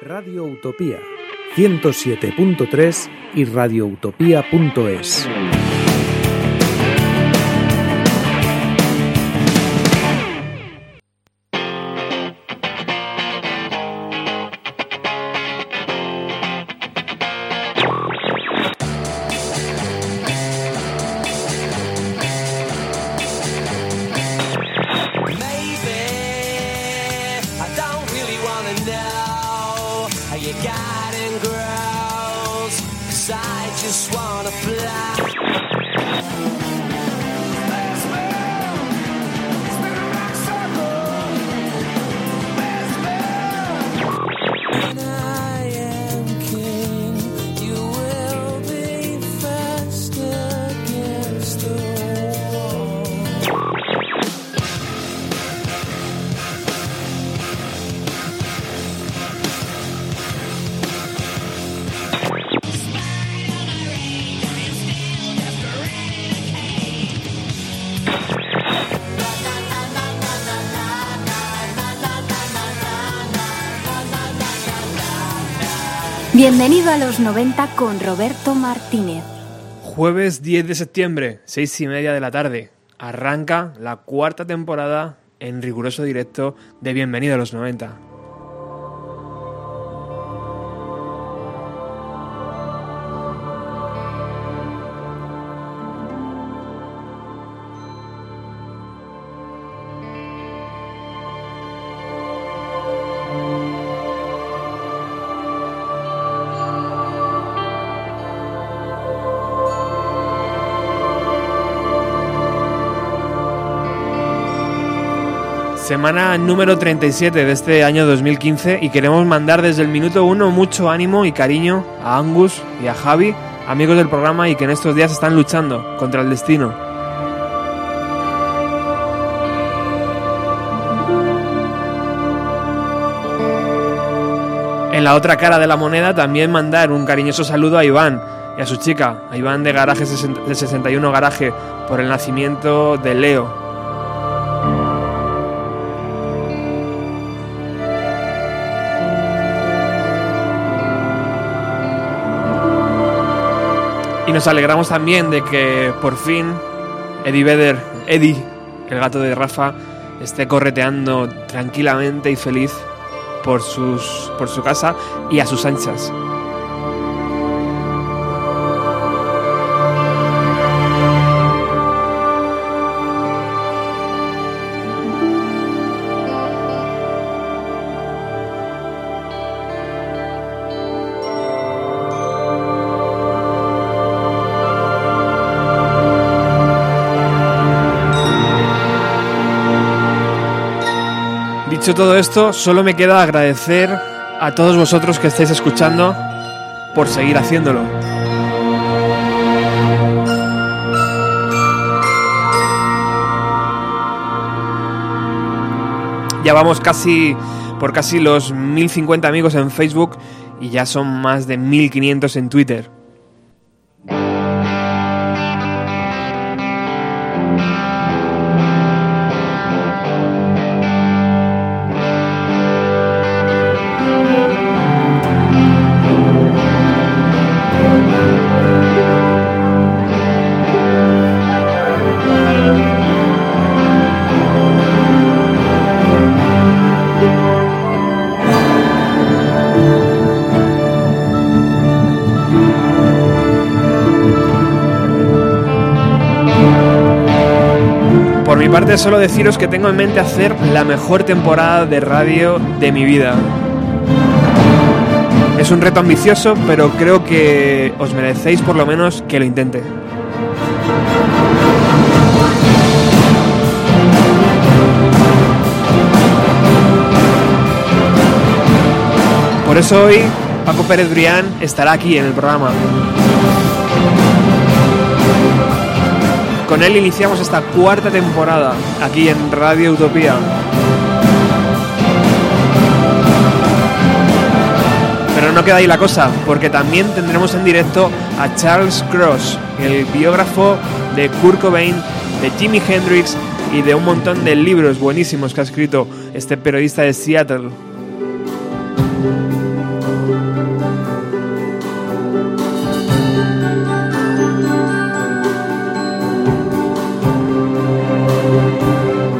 Radio Utopía 107.3 y radioutopía.es. los 90 con Roberto Martínez. Jueves 10 de septiembre, 6 y media de la tarde. Arranca la cuarta temporada en riguroso directo de Bienvenido a los 90. Semana número 37 de este año 2015 y queremos mandar desde el minuto 1 mucho ánimo y cariño a Angus y a Javi, amigos del programa y que en estos días están luchando contra el destino. En la otra cara de la moneda también mandar un cariñoso saludo a Iván y a su chica, a Iván de Garaje de 61 Garaje, por el nacimiento de Leo, Y nos alegramos también de que por fin Eddie Vedder, Eddie, el gato de Rafa, esté correteando tranquilamente y feliz por, sus, por su casa y a sus anchas. Dicho todo esto, solo me queda agradecer a todos vosotros que estáis escuchando por seguir haciéndolo. Ya vamos casi por casi los 1050 amigos en Facebook y ya son más de 1500 en Twitter. Solo deciros que tengo en mente hacer la mejor temporada de radio de mi vida. Es un reto ambicioso, pero creo que os merecéis por lo menos que lo intente. Por eso hoy Paco Pérez Brián estará aquí en el programa. Con él iniciamos esta cuarta temporada aquí en Radio Utopía. Pero no queda ahí la cosa, porque también tendremos en directo a Charles Cross, el biógrafo de Kurt Cobain, de Jimi Hendrix y de un montón de libros buenísimos que ha escrito este periodista de Seattle.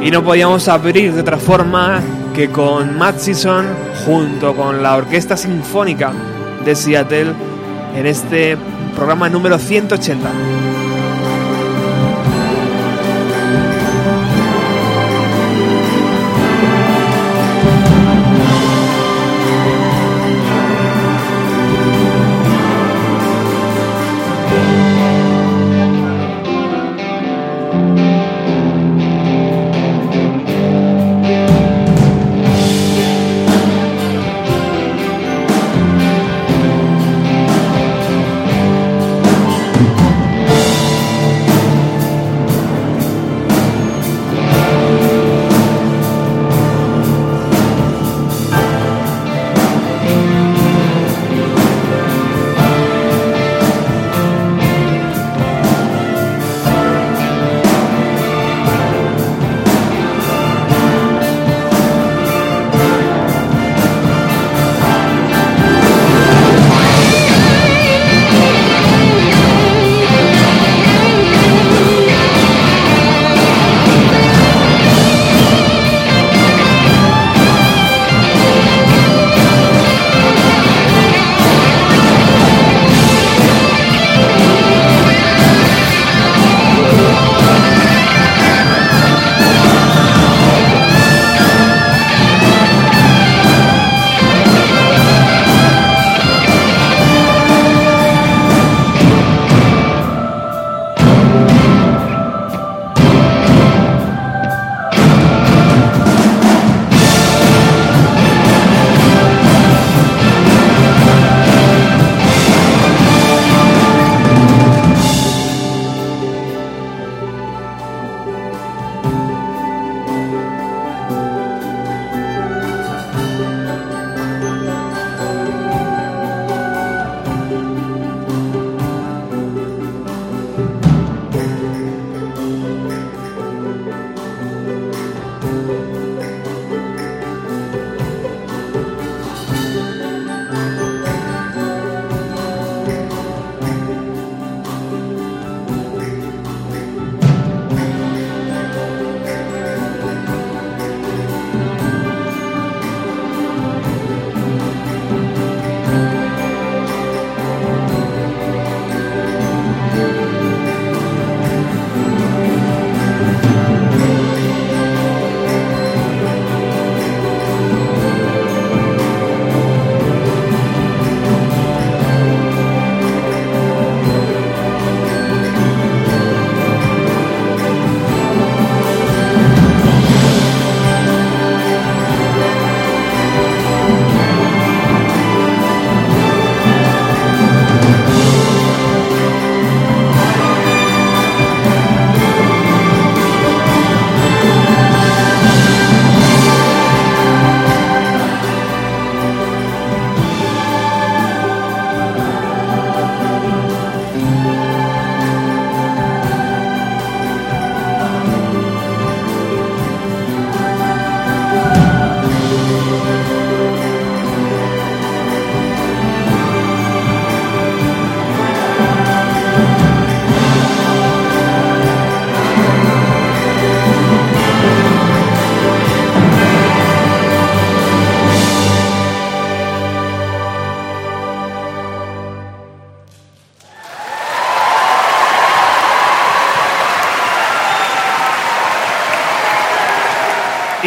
Y no podíamos abrir de otra forma que con Matt Season junto con la Orquesta Sinfónica de Seattle en este programa número 180.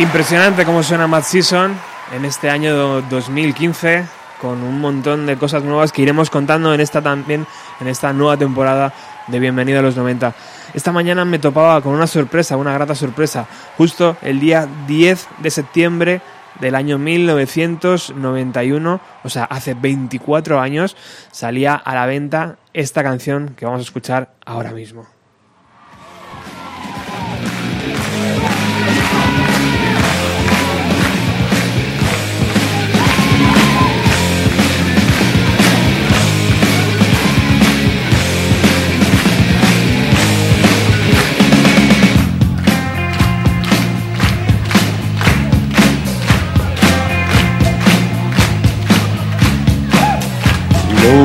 Impresionante cómo suena Mad Season en este año 2015 con un montón de cosas nuevas que iremos contando en esta también en esta nueva temporada de Bienvenido a los 90. Esta mañana me topaba con una sorpresa, una grata sorpresa. Justo el día 10 de septiembre del año 1991, o sea, hace 24 años, salía a la venta esta canción que vamos a escuchar ahora mismo.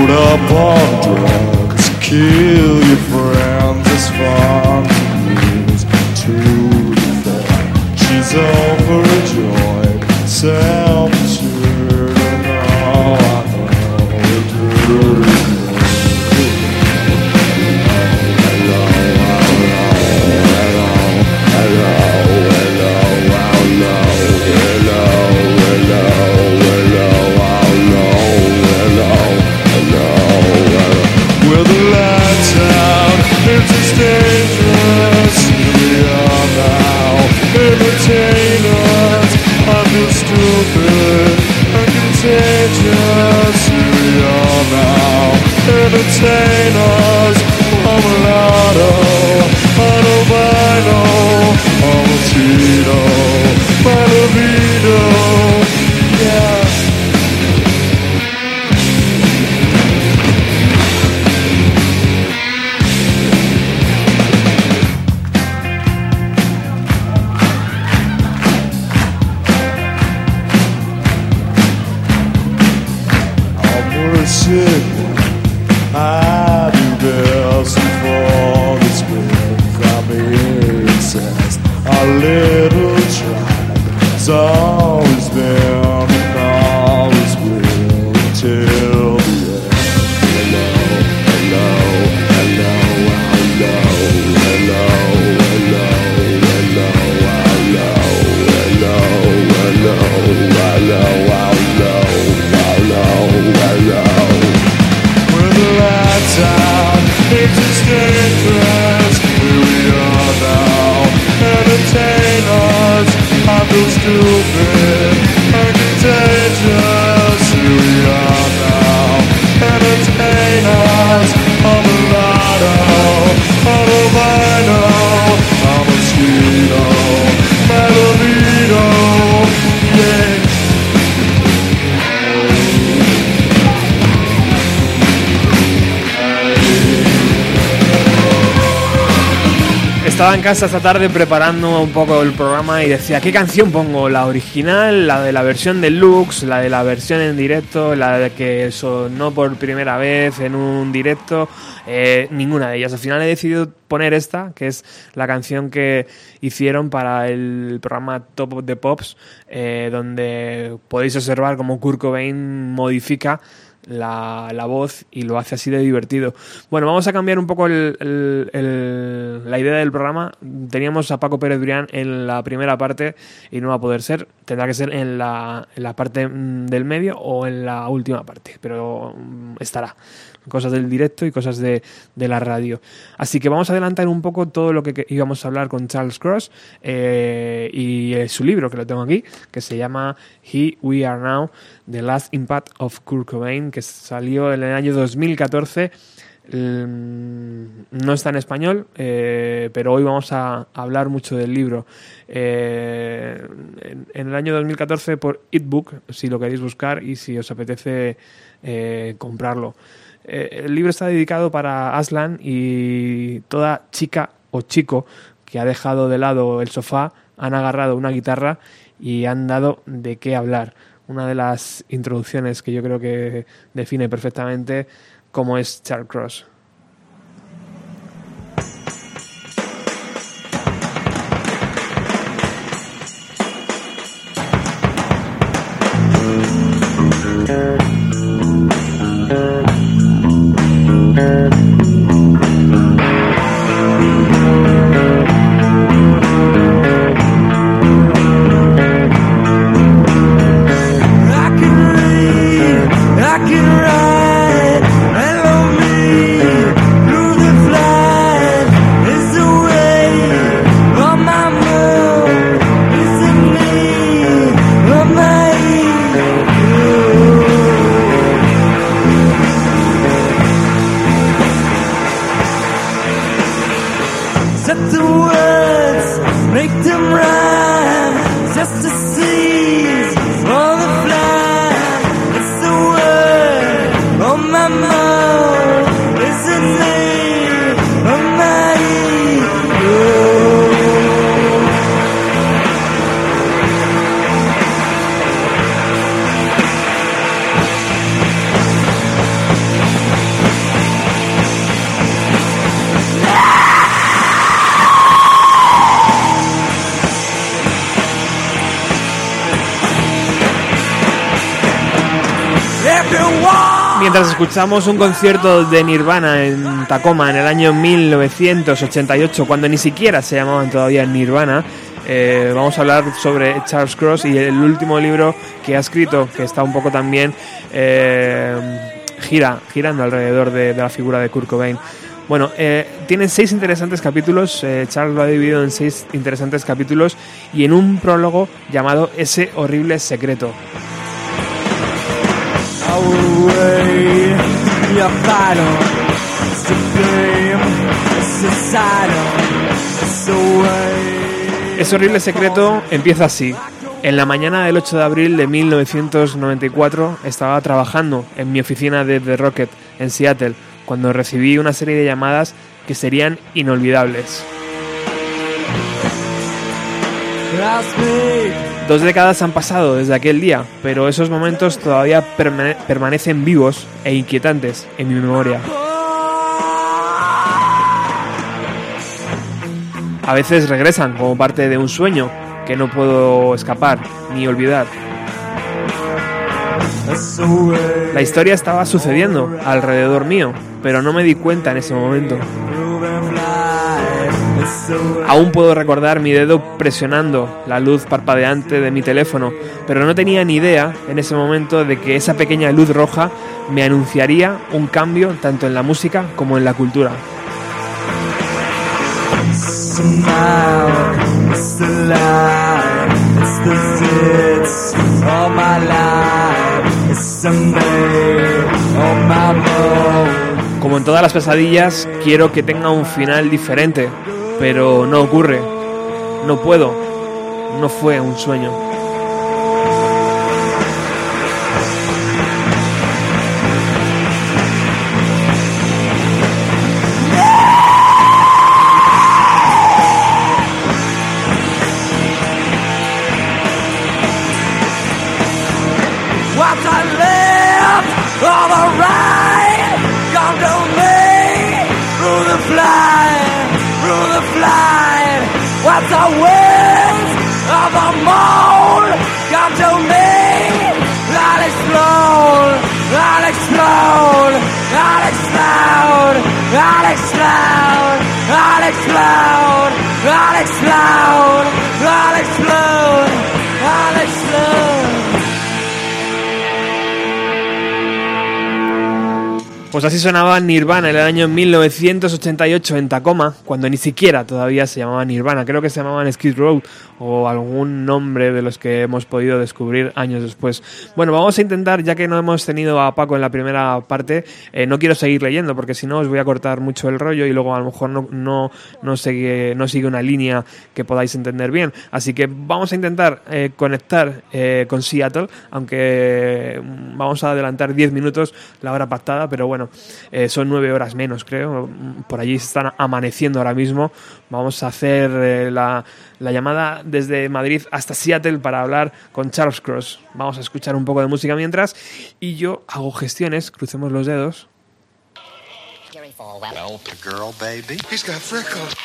load up on drugs, kill your friends as fun as to the fun. She's overjoyed, self us. I feel stupid and contagious. We are now. Entertain us. I'm a lotto, an albino, I'm a Tito, Malavino. Yeah. Casa esta tarde preparando un poco el programa y decía, ¿qué canción pongo? ¿La original, la de la versión deluxe, la de la versión en directo, la de que sonó por primera vez en un directo? Eh, ninguna de ellas. Al final he decidido poner esta, que es la canción que hicieron para el programa Top of the Pops, eh, donde podéis observar cómo Kurt Cobain modifica la, la voz y lo hace así de divertido. Bueno, vamos a cambiar un poco el- el- el- la idea del programa. Teníamos a Paco Pérez Brián en la primera parte y no va a poder ser. Tendrá que ser en la, en la parte mm, del medio o en la última parte, pero mm, estará. Cosas del directo y cosas de, de la radio. Así que vamos a adelantar un poco todo lo que, íbamos a hablar con Charles Cross eh, y eh, su libro, que lo tengo aquí, que se llama He We Are Now, The Last Impact of Kurt Cobain, que salió en el año 2014. Mm, No está en español, eh, pero hoy vamos a hablar mucho del libro. En, el año 2014 por Eatbook, si lo queréis buscar y si os apetece comprarlo. Eh, el libro está dedicado para Aslan y toda chica o chico que ha dejado de lado el sofá, han agarrado una guitarra y han dado de qué hablar. Una de las introducciones que yo creo que define perfectamente cómo es Charles Cross. Escuchamos un concierto de Nirvana en Tacoma en el año 1988, cuando ni siquiera se llamaban todavía Nirvana, eh, vamos a hablar sobre Charles Cross y el último libro que ha escrito, que está un poco también eh, gira, girando alrededor de, la figura de Kurt Cobain. Bueno, eh, tiene seis interesantes capítulos, Charles lo ha dividido en seis interesantes capítulos y en un prólogo llamado Ese horrible secreto. Your. It's away. Ese horrible secreto empieza así. En la mañana del 8 de abril de 1994 estaba trabajando en mi oficina de The Rocket en Seattle cuando recibí una serie de llamadas que serían inolvidables. Dos décadas han pasado desde aquel día, pero esos momentos todavía permane- permanecen vivos e inquietantes en mi memoria. A veces regresan como parte de un sueño que no puedo escapar ni olvidar. La historia estaba sucediendo alrededor mío, pero no me di cuenta en ese momento. Aún puedo recordar mi dedo presionando la luz parpadeante de mi teléfono, pero no tenía ni idea en ese momento de que esa pequeña luz roja me anunciaría un cambio tanto en la música como en la cultura. Como en todas las pesadillas, quiero que tenga un final diferente, pero no ocurre. No puedo. No fue un sueño. Pues así sonaba Nirvana en el año 1988 en Tacoma, cuando ni siquiera todavía se llamaba Nirvana, creo que se llamaban Skid Row o algún nombre de los que hemos podido descubrir años después. Bueno, vamos a intentar, ya que no hemos tenido a Paco en la primera parte, eh, no quiero seguir leyendo porque si no os voy a cortar mucho el rollo y luego a lo mejor no, no, no, sigue, no sigue una línea que podáis entender bien. Así que vamos a intentar eh, conectar eh, con Seattle, aunque mm, vamos a adelantar 10 minutos la hora pactada, pero bueno, eh, son 9 horas menos, creo. Mm, Por allí están amaneciendo ahora mismo. Vamos a hacer eh, la, la llamada desde Madrid hasta Seattle para hablar con Charles Cross. Vamos a escuchar un poco de música mientras y yo hago gestiones, crucemos los dedos. Gary Falwell. Help a girl, baby. He's got freckles.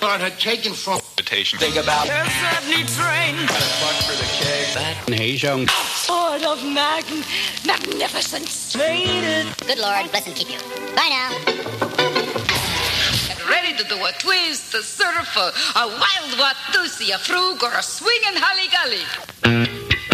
On her taken from. Invitation. Think about it. there's Certainly train, Fuck for the cake. That nation. sort of mag- magnificence. Made it Good Lord, bless and keep you. Bye now. ready to do a twist, a surf, a, a wild watusi, a frug, or a swing swinging holly gully.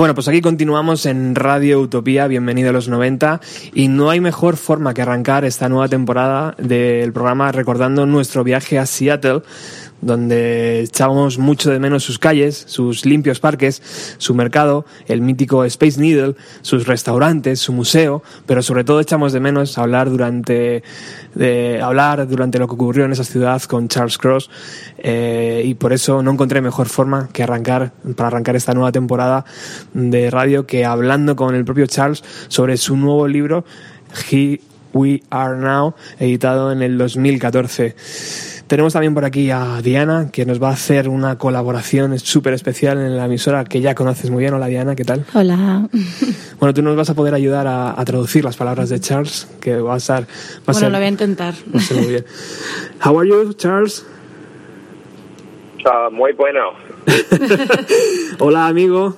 Bueno, pues aquí continuamos en Radio Utopía, bienvenido a los 90, y no hay mejor forma que arrancar esta nueva temporada del programa recordando nuestro viaje a Seattle, donde echábamos mucho de menos sus calles, sus limpios parques, su mercado, el mítico Space Needle, sus restaurantes, su museo, pero sobre todo echamos de menos hablar durante hablar durante lo que ocurrió en esa ciudad con Charles Cross eh, y por eso no encontré mejor forma que arrancar para arrancar esta nueva temporada de radio que hablando con el propio Charles sobre su nuevo libro He We Are Now editado en el 2014 tenemos también por aquí a Diana, que nos va a hacer una colaboración súper especial en la emisora que ya conoces muy bien. Hola Diana, ¿qué tal? Hola. Bueno, tú nos vas a poder ayudar a, a traducir las palabras de Charles, que va a estar... Va a bueno, ser, lo voy a intentar. va a ser muy bien. How are you, Charles? Uh, muy bueno. Hola, amigo.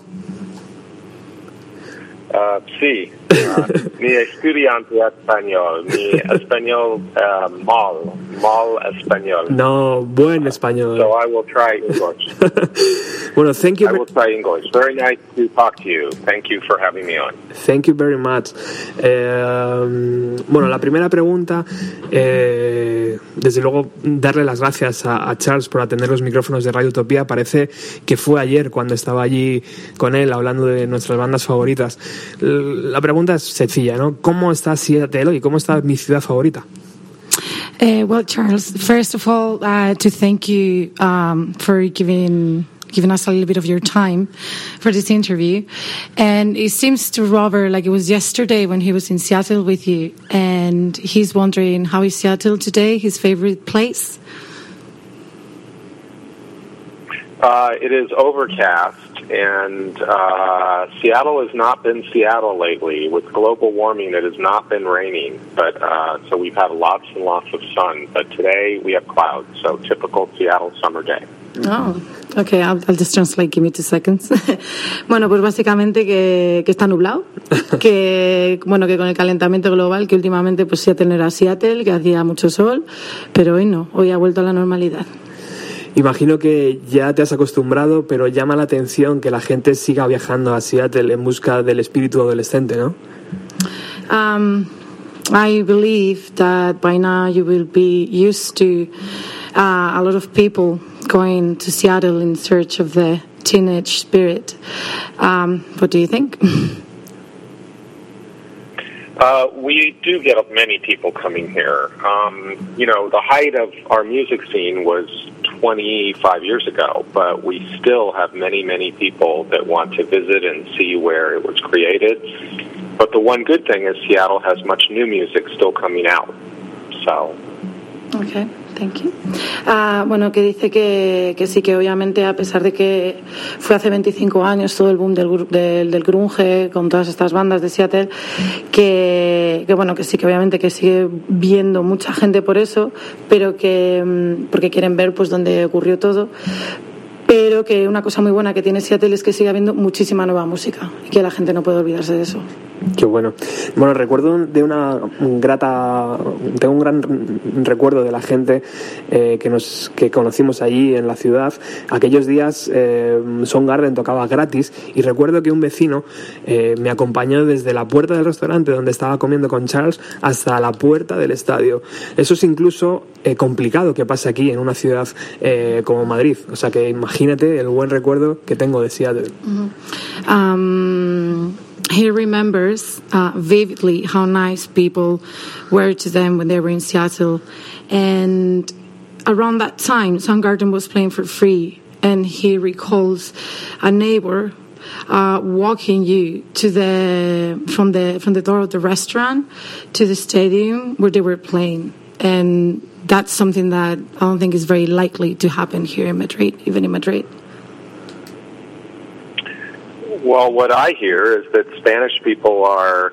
Uh, sí, uh, mi estudiante español, mi español uh, mal, mal español. No, buen español. So I will try English. bueno, thank you. I will try English. Very nice to talk to you. Thank you for having me on. Thank you very much. Eh, bueno, la primera pregunta, eh, desde luego, darle las gracias a, a, Charles por atender los micrófonos de Radio Utopía. Parece que fue ayer cuando estaba allí con él hablando de nuestras bandas favoritas. La pregunta es sencilla, ¿no? ¿Cómo está Seattle hoy? ¿Cómo está mi ciudad favorita? Uh, well, Charles, first of all, uh, to thank you um, for giving giving us a little bit of your time for this interview. And it seems to Robert like it was yesterday when he was in Seattle with you, and he's wondering how is Seattle today, his favorite place. Uh, it is overcast, and uh, Seattle has not been Seattle lately. With global warming, it has not been raining, but uh, so we've had lots and lots of sun. But today we have clouds, so typical Seattle summer day. Oh, okay, I'll, I'll just translate. Give me two seconds. bueno, pues básicamente que, que está nublado, que bueno que con el calentamiento global, que últimamente pues Seattle era Seattle, que hacía mucho sol, pero hoy no, hoy ha vuelto a la normalidad. Imagino que ya te has acostumbrado, pero llama la atención que la gente siga viajando a Seattle en busca del espíritu adolescente, ¿no? Um, I believe that by now you will be used to uh, a lot of people going to Seattle in search of the teenage spirit. Um, what do you think? Uh, we do get many people coming here. Um, you know, the height of our music scene was 25 years ago, but we still have many, many people that want to visit and see where it was created. But the one good thing is Seattle has much new music still coming out. So Okay, thank you. Ah, bueno, que dice que, que sí, que obviamente a pesar de que fue hace 25 años todo el boom del, del, del grunge con todas estas bandas de Seattle, que, que bueno, que sí, que obviamente que sigue viendo mucha gente por eso, pero que mm, porque quieren ver pues dónde ocurrió todo. Pero que una cosa muy buena que tiene Seattle es que sigue habiendo muchísima nueva música y que la gente no puede olvidarse de eso. Qué bueno. Bueno, recuerdo de una grata, tengo un gran recuerdo de la gente eh, que nos que conocimos allí en la ciudad. Aquellos días eh, Garden tocaba gratis y recuerdo que un vecino eh, me acompañó desde la puerta del restaurante donde estaba comiendo con Charles hasta la puerta del estadio. Eso es incluso eh, complicado que pase aquí en una ciudad eh, como Madrid. O sea que imagínate el buen recuerdo que tengo de Seattle. Um, he remembers uh, vividly how nice people were to them when they were in Seattle. And around that time, Soundgarden was playing for free. And he recalls a neighbor uh, walking you to the from the from the door of the restaurant to the stadium where they were playing, and that's something that I don't think is very likely to happen here in Madrid, even in Madrid. Well, what I hear is that Spanish people are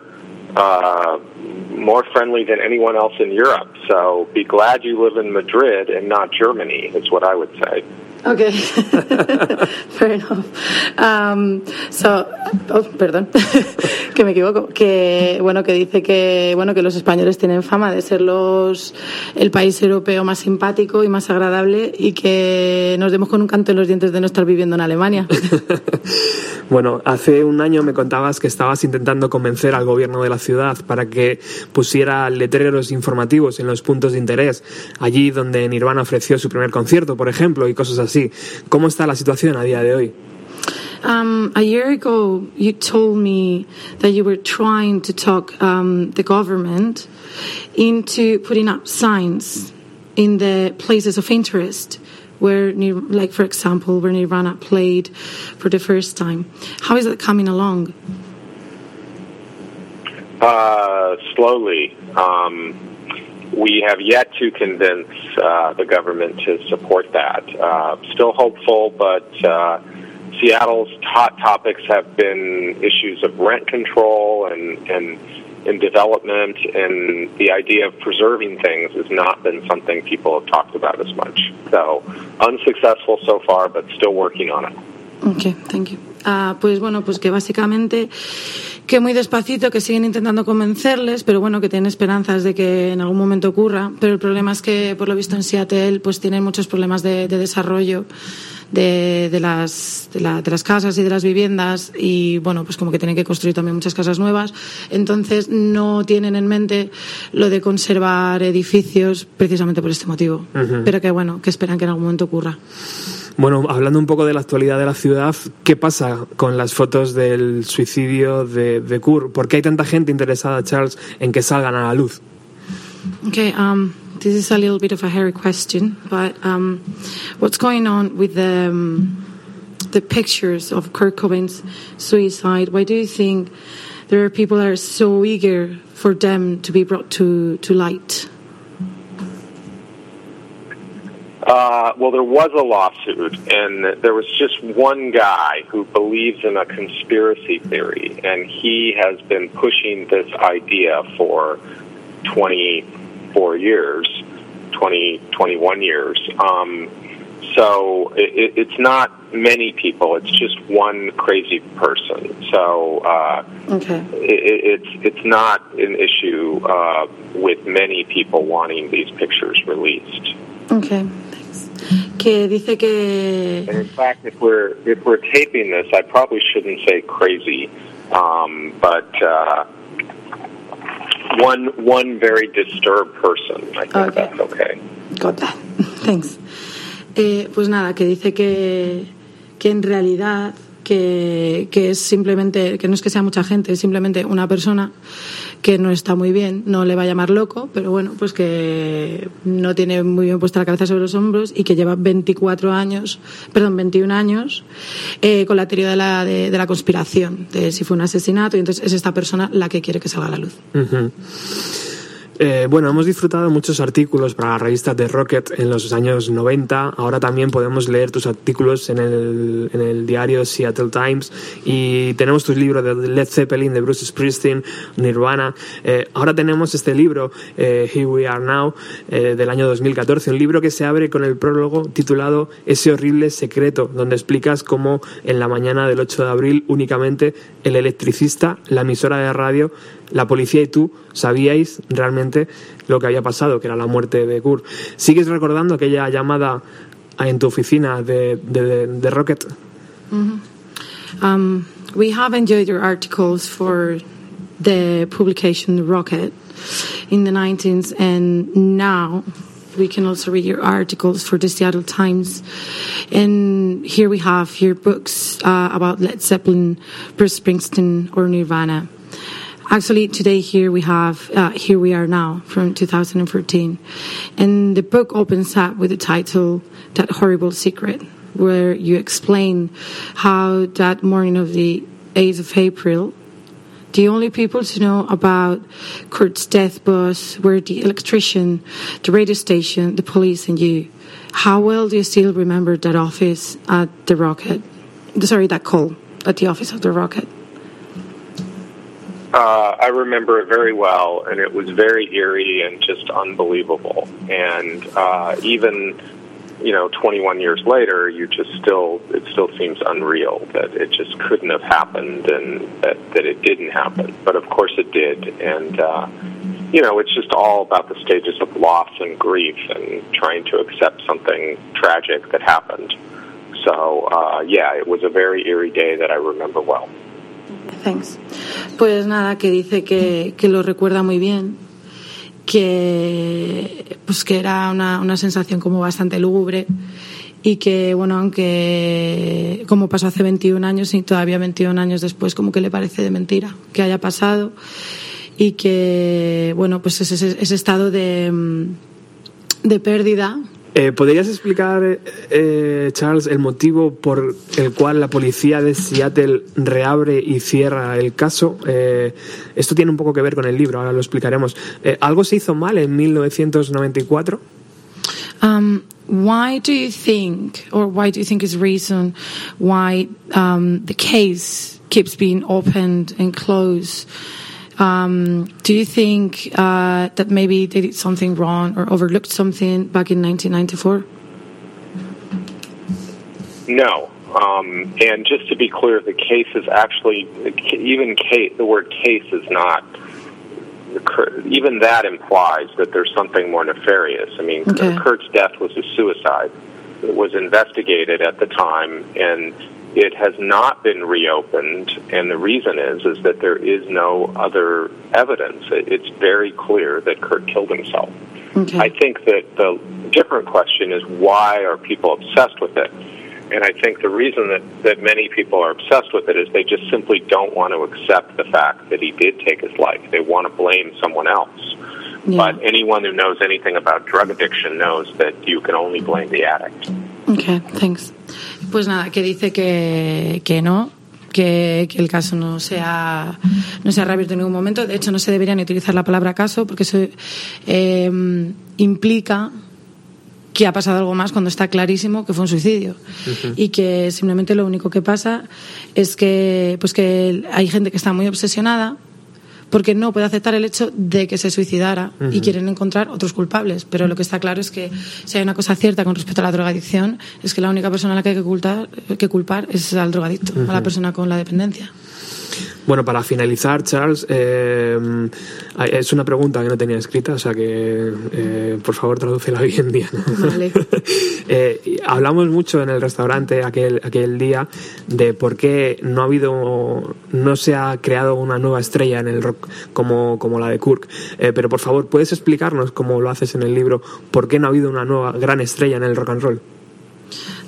uh, more friendly than anyone else in Europe. So be glad you live in Madrid and not Germany, is what I would say. Okay, fair enough. Um, so, oh, perdón, que me equivoco. Que bueno, que dice que bueno que los españoles tienen fama de ser los el país europeo más simpático y más agradable y que nos demos con un canto en los dientes de no estar viviendo en Alemania. Bueno, hace un año me contabas que estabas intentando convencer al gobierno de la ciudad para que pusiera letreros informativos en los puntos de interés, allí donde Nirvana ofreció su primer concierto, por ejemplo, y cosas así. ¿Cómo está la situación a día de hoy? Um, a year ago, you told me that you were trying to talk um, the government into putting up signs in the places of interest where, like for example, where Nirvana played for the first time. How is that coming along? Uh, slowly. Um, we have yet to convince uh, the government to support that. Uh, still hopeful, but uh, Seattle's hot topics have been issues of rent control and, and and development, and the idea of preserving things has not been something people have talked about as much. So unsuccessful so far, but still working on it. Okay, thank you. Ah, pues bueno, pues que básicamente que muy despacito, que siguen intentando convencerles, pero bueno, que tienen esperanzas de que en algún momento ocurra. Pero el problema es que, por lo visto en Seattle, pues tienen muchos problemas de, de desarrollo de, de, las, de, la- de las casas y de las viviendas y bueno, pues como que tienen que construir también muchas casas nuevas. Entonces no tienen en mente lo de conservar edificios precisamente por este motivo. Pero que bueno, que esperan que en algún momento ocurra. Bueno, hablando un poco de la actualidad de la ciudad, ¿qué pasa con las fotos del suicidio de, de? ¿Por qué hay tanta gente interesada, Charles, en que salgan a la luz? Okay, um, this is a little bit of a hairy question, but um, what's going on with the um, the pictures of Kurt Cobain's suicide? Why do you think there are people that are so eager for them to be brought to to light? Uh, well, there was a lawsuit, and there was just one guy who believes in a conspiracy theory, and he has been pushing this idea for 24 years, 20, 21 years. Um, so it, it's not many people; it's just one crazy person. So uh, Okay. it, it's it's not an issue uh, with many people wanting these pictures released. Okay. Que dice que And in fact, if we're if we're taping this, I probably shouldn't say crazy, um, but uh, one one very disturbed person. I think Okay. that's okay. Got that. Thanks. Eh, pues nada, que dice que, que en realidad que, que es simplemente, que no es que sea mucha gente, es simplemente una persona que no está muy bien, no le va a llamar loco, pero bueno, pues que no tiene muy bien puesta la cabeza sobre los hombros y que lleva 24 años, perdón, 21 años eh, con la teoría de la, de, de la conspiración, de si fue un asesinato, y entonces es esta persona la que quiere que salga a la luz. Eh, bueno, hemos disfrutado muchos artículos para la revista The Rocket en los años 90. Ahora también podemos leer tus artículos en el, en el diario Seattle Times y tenemos tus libros de Led Zeppelin, de Bruce Springsteen, Nirvana. Eh, ahora tenemos este libro, eh, Here We Are Now, del año 2014, un libro que se abre con el prólogo titulado Ese horrible secreto, donde explicas cómo en la mañana del 8 de abril únicamente el electricista, la emisora de radio, la policía y tú sabíais realmente lo que había pasado, que era la muerte de Kurt. ¿Sigues recordando aquella llamada en tu oficina de, de, Rocket? Um, we have enjoyed your articles for the publication Rocket in the 90s, and now we can also read your articles for the Seattle Times. And here we have your books uh, about Led Zeppelin, Bruce Springsteen, or Nirvana. Actually, today here we have uh, Here We Are Now from 2014. And the book opens up with the title That Horrible Secret, where you explain how that morning of the 8th of April, the only people to know about Kurt's death was were the electrician, the radio station, the police, and you. How well do you still remember that office at the Rocket? Sorry, that call at the office of the Rocket. Uh, I remember it very well, and it was very eerie and just unbelievable. And uh, even, you know, 21 years later, you just still it still seems unreal that it just couldn't have happened and that that it didn't happen. But of course, it did. And uh, you know, it's just all about the stages of loss and grief and trying to accept something tragic that happened. So uh, yeah, it was a very eerie day that I remember well. Thanks. Pues nada, que dice que, que lo recuerda muy bien, que pues que era una, una sensación como bastante lúgubre y que bueno, aunque como pasó hace 21 años y todavía 21 años después como que le parece de mentira que haya pasado y que bueno, pues ese, ese estado de, de pérdida Eh, ¿Podrías explicar, eh, Charles, el motivo por el cual la policía de Seattle reabre y cierra el caso? Eh, esto tiene un poco que ver con el libro, ahora lo explicaremos. Eh, ¿Algo se hizo mal en 1994? Um, why do you think, or why do you think is reason why um, the case keeps being opened and closed? Um, do you think uh, that maybe they did something wrong or overlooked something back in 1994? No. Um, and just to be clear, the case is actually even case. The word case is not. Even that implies that there's something more nefarious. I mean, Okay. Kurt's death was a suicide. It was investigated at the time, and it has not been reopened. And the reason is is that there is no other evidence. It, it's very clear that Kurt killed himself. I think that the different question is why are people obsessed with it? And I think the reason that, that many people are obsessed with it is they just simply don't want to accept the fact that he did take his life. They want to blame someone else. But anyone who knows anything about drug addiction knows that you can only blame the addict. Okay, thanks. Pues nada, que dice que, que no, que, que el caso no se ha, no se ha reabierto en ningún momento. De hecho, no se debería ni utilizar la palabra caso porque eso eh, implica que ha pasado algo más cuando está clarísimo que fue un suicidio y que simplemente lo único que pasa es que pues que hay gente que está muy obsesionada porque no puede aceptar el hecho de que se suicidara y quieren encontrar otros culpables. Pero lo que está claro es que si hay una cosa cierta con respecto a la drogadicción es que la única persona a la que hay que, culpar, que culpar es al drogadicto, a la persona con la dependencia. Bueno, para finalizar, Charles, eh, es una pregunta que no tenía escrita, o sea que eh, por favor tradúcela hoy en día. Vale. Eh, hablamos mucho en el restaurante aquel, aquel día de por qué no ha habido, no se ha creado una nueva estrella en el rock como, como la de Kirk. Eh, pero por favor, ¿puedes explicarnos, como lo haces en el libro, por qué no ha habido una nueva gran estrella en el rock and roll?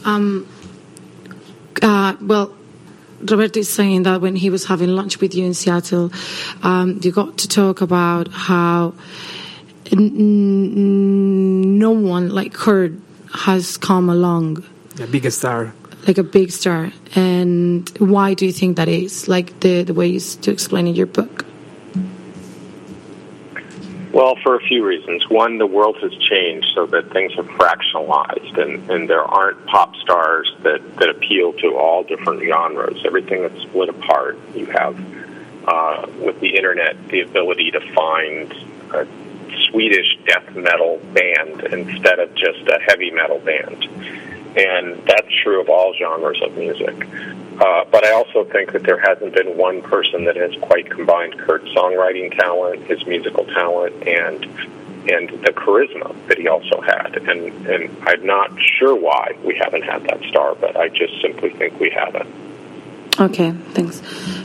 Um, uh, well, Roberto is saying that when he was having lunch with you in Seattle, um, you got to talk about how n- no one like Kurt has come along, A big star. like a big star. And why do you think that is? Like the, the ways to explain in your book. Well, for a few reasons. One, the world has changed so that things have fractionalized, and, and there aren't pop stars that, that appeal to all different genres. Everything is split apart. You have, uh, with the internet, the ability to find a Swedish death metal band instead of just a heavy metal band. And that's true of all genres of music. Uh, but I also think that there hasn't been one person that has quite combined Kurt's songwriting talent, his musical talent, and and the charisma that he also had. And and I'm not sure why we haven't had that star, but I just simply think we haven't. Ok, thanks.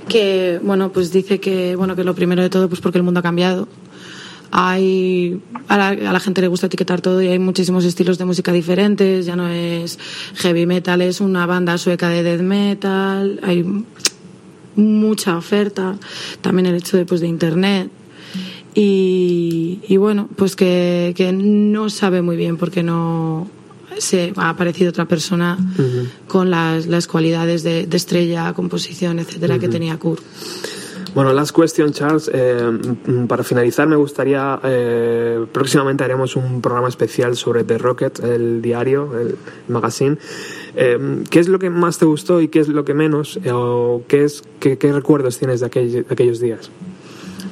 Que, bueno, pues dice que, bueno, que lo primero de todo, pues porque el mundo ha cambiado. Hay, a la, a la gente le gusta etiquetar todo y hay muchísimos estilos de música diferentes. Ya no es heavy metal, es una banda sueca de death metal. Hay mucha oferta. También el hecho de, pues, de internet. Y, y bueno, pues que, que no sabe muy bien porque no se ha aparecido otra persona con las, las cualidades de, de estrella, composición, etcétera, que tenía Kurt. Bueno, last question, Charles. Eh, mm, para finalizar, me gustaría. eh, próximamente haremos un programa especial sobre The Rocket, el diario, el magazine. Eh, ¿Qué es lo que más te gustó y qué es lo que menos? Eh, ¿O qué, es, qué, qué recuerdos tienes de, aquell- de aquellos días?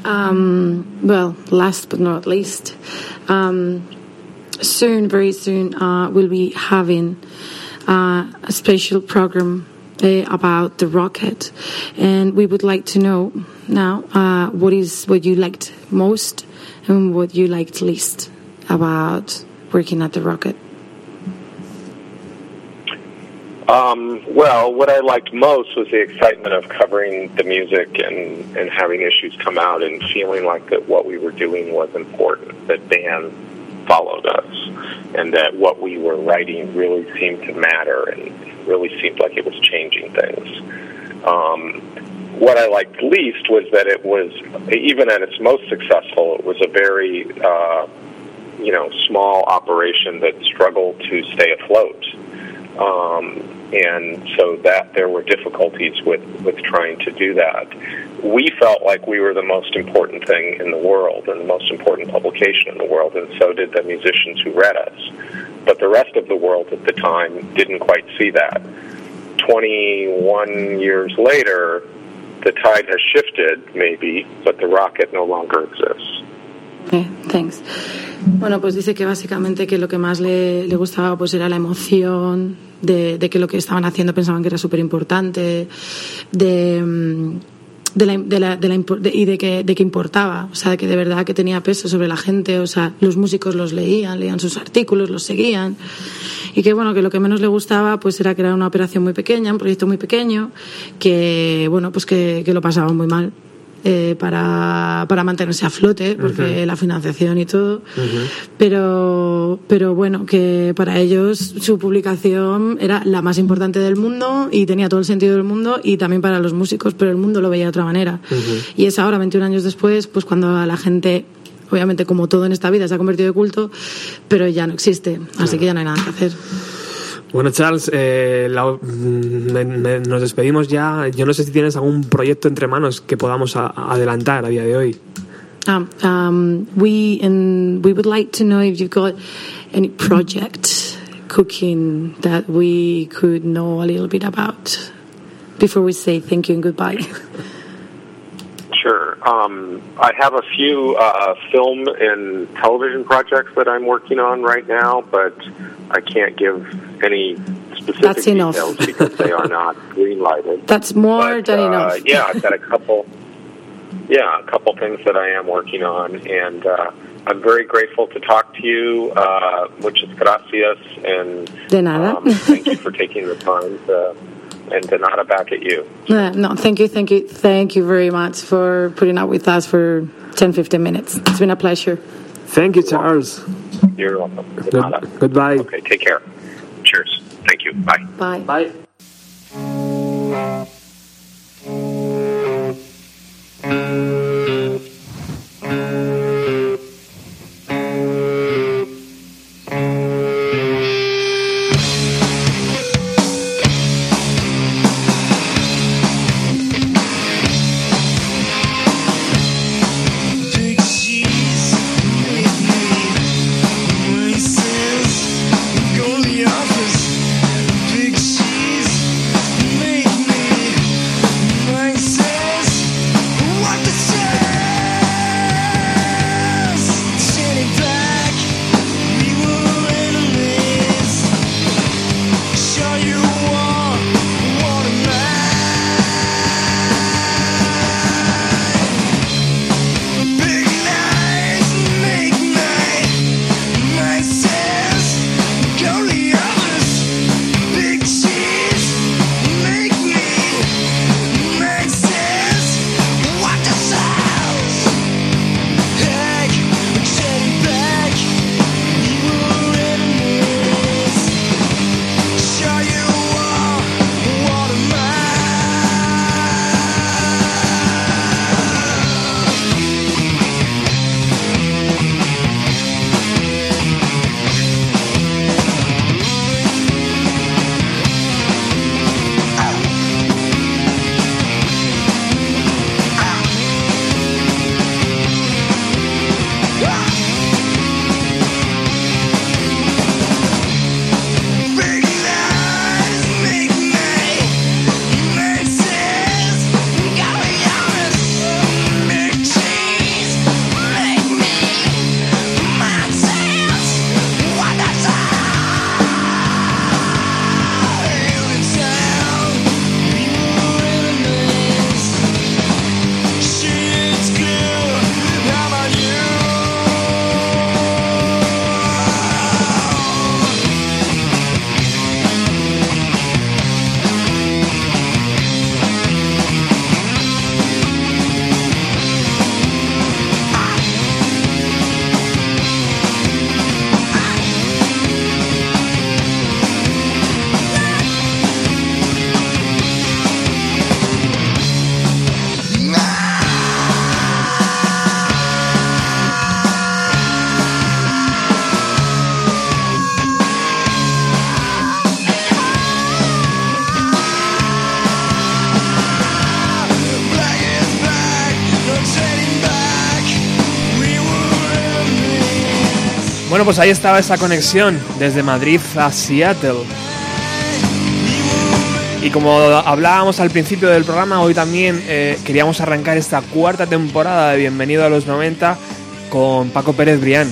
Um, well, last but not least, um, soon, very soon, uh, we'll be having uh, a special program uh, about the rocket, and we would like to know now uh, what is what you liked most and what you liked least about working at the rocket. Um, well, what I liked most was the excitement of covering the music and, and having issues come out and feeling like that what we were doing was important, that Dan followed us, and that what we were writing really seemed to matter and really seemed like it was changing things. Um, what I liked least was that it was, even at its most successful, it was a very, uh, you know, small operation that struggled to stay afloat um, and so that there were difficulties with with trying to do that. We felt like we were the most important thing in the world and the most important publication in the world, and so did the musicians who read us. But the rest of the world at the time didn't quite see that. 21 years later, the tide has shifted, maybe, but the rocket no longer exists. Okay, thanks. Bueno, pues dice que básicamente que lo que más le, le gustaba pues era la emoción de, de que lo que estaban haciendo pensaban que era súper importante, de, mm, de la, de la- de la de- y de que, de que importaba, o sea, que de verdad que tenía peso sobre la gente, o sea, los músicos los leían, leían sus artículos, los seguían, y que bueno, que lo que menos le gustaba pues era que era una operación muy pequeña, un proyecto muy pequeño, que bueno, pues que, que lo pasaban muy mal. Eh, para, para mantenerse a flote, porque la financiación y todo, pero, pero bueno, que para ellos su publicación era la más importante del mundo y tenía todo el sentido del mundo y también para los músicos, pero el mundo lo veía de otra manera. Y es ahora, 21 años después, pues cuando a la gente, obviamente como todo en esta vida, se ha convertido de culto, pero ya no existe, así que ya no hay nada que hacer. Bueno, Charles, eh, la- mm, me- me- nos despedimos ya. Yo no sé si tienes algún proyecto entre manos que podamos a- adelantar a día de hoy. Um, um, we and we would like to know if you've got any project cooking that we could know a little bit about before we say thank you and goodbye. Sure. Um, I have a few uh, film and television projects that I'm working on right now, but I can't give any specific That's enough. details because they are not green lighted. That's more than uh, enough. yeah, I've got a couple. Yeah, a couple things that I am working on, and uh, I'm very grateful to talk to you. Uh, muchas gracias, and um, thank you for taking the time to, and to nada back at you. Uh, no, thank you, thank you, thank you very much for putting up with us for 10, 15 minutes. It's been a pleasure. Thank you, Charles. You're welcome. Good- goodbye. Okay, take care. Cheers. Thank you. Bye. Bye. Bye. Pixies Bueno, pues ahí estaba esa conexión desde Madrid a Seattle. Y como hablábamos al principio del programa, hoy también eh, queríamos arrancar esta cuarta temporada de Bienvenido a los 90 con Paco Pérez Brián.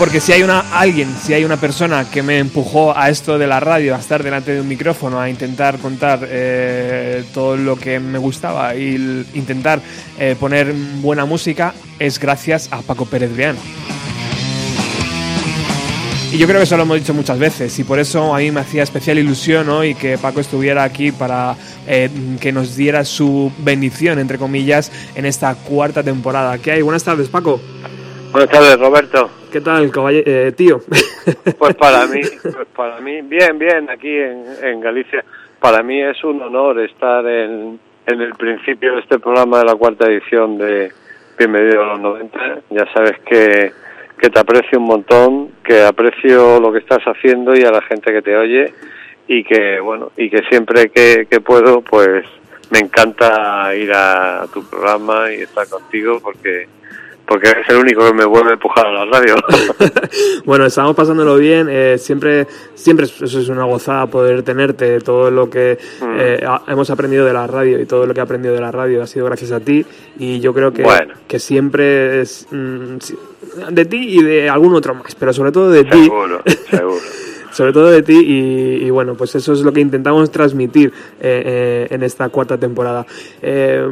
Porque si hay una alguien, si hay una persona que me empujó a esto de la radio, a estar delante de un micrófono, a intentar contar eh, todo lo que me gustaba y intentar eh, poner buena música, es gracias a Paco Pérez Brián. Y yo creo que eso lo hemos dicho muchas veces y por eso a mí me hacía especial ilusión hoy que Paco estuviera aquí para eh, que nos diera su bendición, entre comillas, en esta cuarta temporada. ¿Qué hay? Buenas tardes, Paco. Buenas tardes, Roberto. ¿Qué tal, eh, tío? Pues para mí, pues para mí, bien, bien, aquí en, en Galicia, para mí es un honor estar en, en el principio de este programa de la cuarta edición de Bienvenido a los 90. Ya sabes que, que te aprecio un montón, que aprecio lo que estás haciendo y a la gente que te oye y que, bueno, y que siempre que, que puedo, pues me encanta ir a, tu programa y estar contigo porque porque eres el único que me vuelve a empujar a la radio. bueno, estamos pasándolo bien. eh, siempre, siempre es- eso es una gozada poder tenerte. Todo lo que Mm. eh, hemos aprendido de la radio y todo lo que he aprendido de la radio ha sido gracias a ti. Y yo creo que, Bueno. que siempre es mm, de ti y de algún otro más, pero sobre todo de ti. Seguro, seguro. sobre todo de ti y, y bueno, pues eso es lo que intentamos transmitir eh, eh, en esta cuarta temporada. Eh,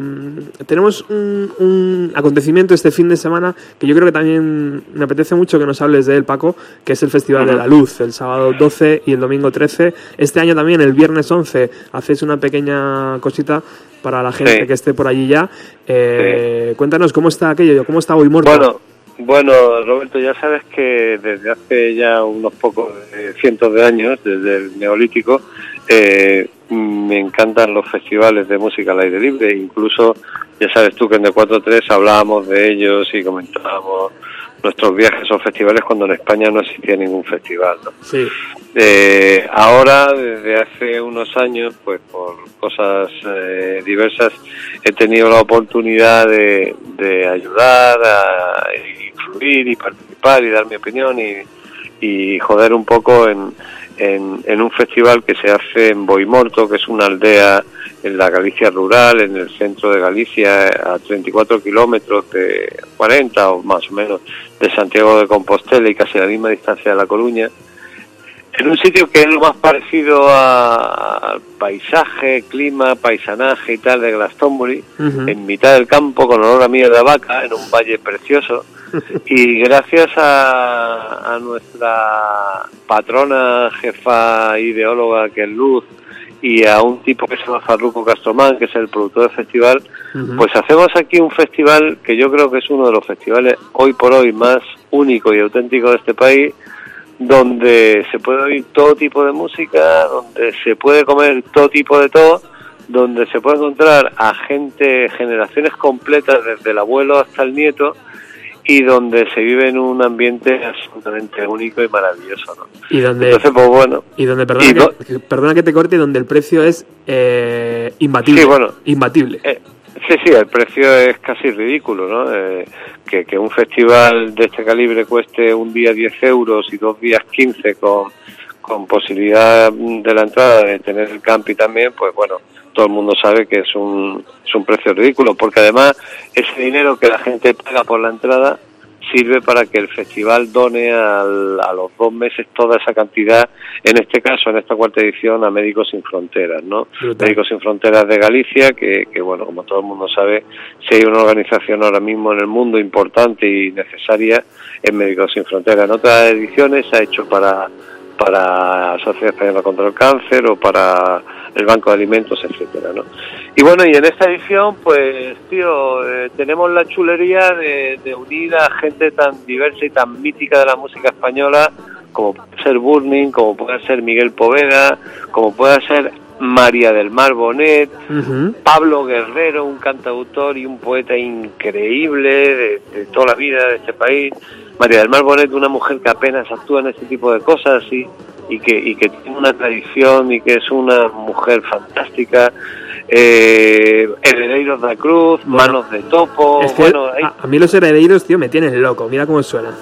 tenemos un, un acontecimiento este fin de semana que yo creo que también me apetece mucho que nos hables de él, Paco, que es el Festival de la Luz, el sábado 12 y el domingo 13. Este año también, el viernes 11, hacéis una pequeña cosita para la gente Sí. que esté por allí ya. Cuéntanos cómo está aquello, cómo está hoy muerto. Bueno, bueno, Roberto, ya sabes que desde hace ya unos pocos eh, cientos de años, desde el Neolítico, eh, me encantan los festivales de música al aire libre. Incluso, ya sabes tú que en D43 hablábamos de ellos y comentábamos nuestros viajes o festivales cuando en España no existía ningún festival. ¿no? Sí. Eh, ahora, desde hace unos años, pues por cosas eh, diversas, he tenido la oportunidad de, de ayudar, a influir y participar y dar mi opinión y, y joder un poco en, en, en un festival que se hace en Boimorto, que es una aldea en la Galicia rural, en el centro de Galicia, a 34 kilómetros de 40 o más o menos de Santiago de Compostela y casi a la misma distancia de La Coruña en un sitio que es lo más parecido a- al paisaje, clima, paisanaje y tal de Glastonbury, en mitad del campo con olor a miel de vaca, en un valle precioso. Y gracias a, a nuestra patrona, jefa ideóloga que es Luz, y a un tipo que se llama Farruco Castromán, que es el productor del festival, pues hacemos aquí un festival que yo creo que es uno de los festivales hoy por hoy más único y auténtico de este país, donde se puede oír todo tipo de música, donde se puede comer todo tipo de todo, donde se puede encontrar a gente, generaciones completas, desde el abuelo hasta el nieto, y donde se vive en un ambiente absolutamente único y maravilloso. ¿no? Y donde, Entonces, pues bueno, y donde perdona, y no- que, perdona que te corte, y donde el precio es eh, imbatible. Sí, bueno. Imbatible. Eh, sí, sí, el precio es casi ridículo, ¿no? Eh, que, que un festival de este calibre cueste un día 10 euros y dos días 15 con, con posibilidad de la entrada de tener el campi también, pues bueno, todo el mundo sabe que es un, es un precio ridículo, porque además ese dinero que la gente paga por la entrada sirve para que el festival done al- a los dos meses toda esa cantidad, en este caso, en esta cuarta edición, a Médicos Sin Fronteras, ¿no? Brutal. Médicos Sin Fronteras de Galicia, que, que, bueno, como todo el mundo sabe, si hay una organización ahora mismo en el mundo importante y necesaria, es Médicos Sin Fronteras. En otras ediciones se ha hecho para, para Sociedad Española contra el Cáncer o para el Banco de Alimentos, etcétera, ¿no? Y bueno, y en esta edición, pues, tío, eh, tenemos la chulería de, de unir a gente tan diversa y tan mítica de la música española, como puede ser Burning, como puede ser Miguel Poveda, como puede ser María del Mar Bonet. Pablo Guerrero, un cantautor y un poeta increíble de, de toda la vida de este país. María del Mar Bonet, una mujer que apenas actúa en este tipo de cosas y, y, que, y que tiene una tradición y que es una mujer fantástica. eh, Herederos de la Cruz, Manos de Topo, Es que bueno, hay- a, a mí los herederos, tío, me tienen loco. Mira cómo suenan.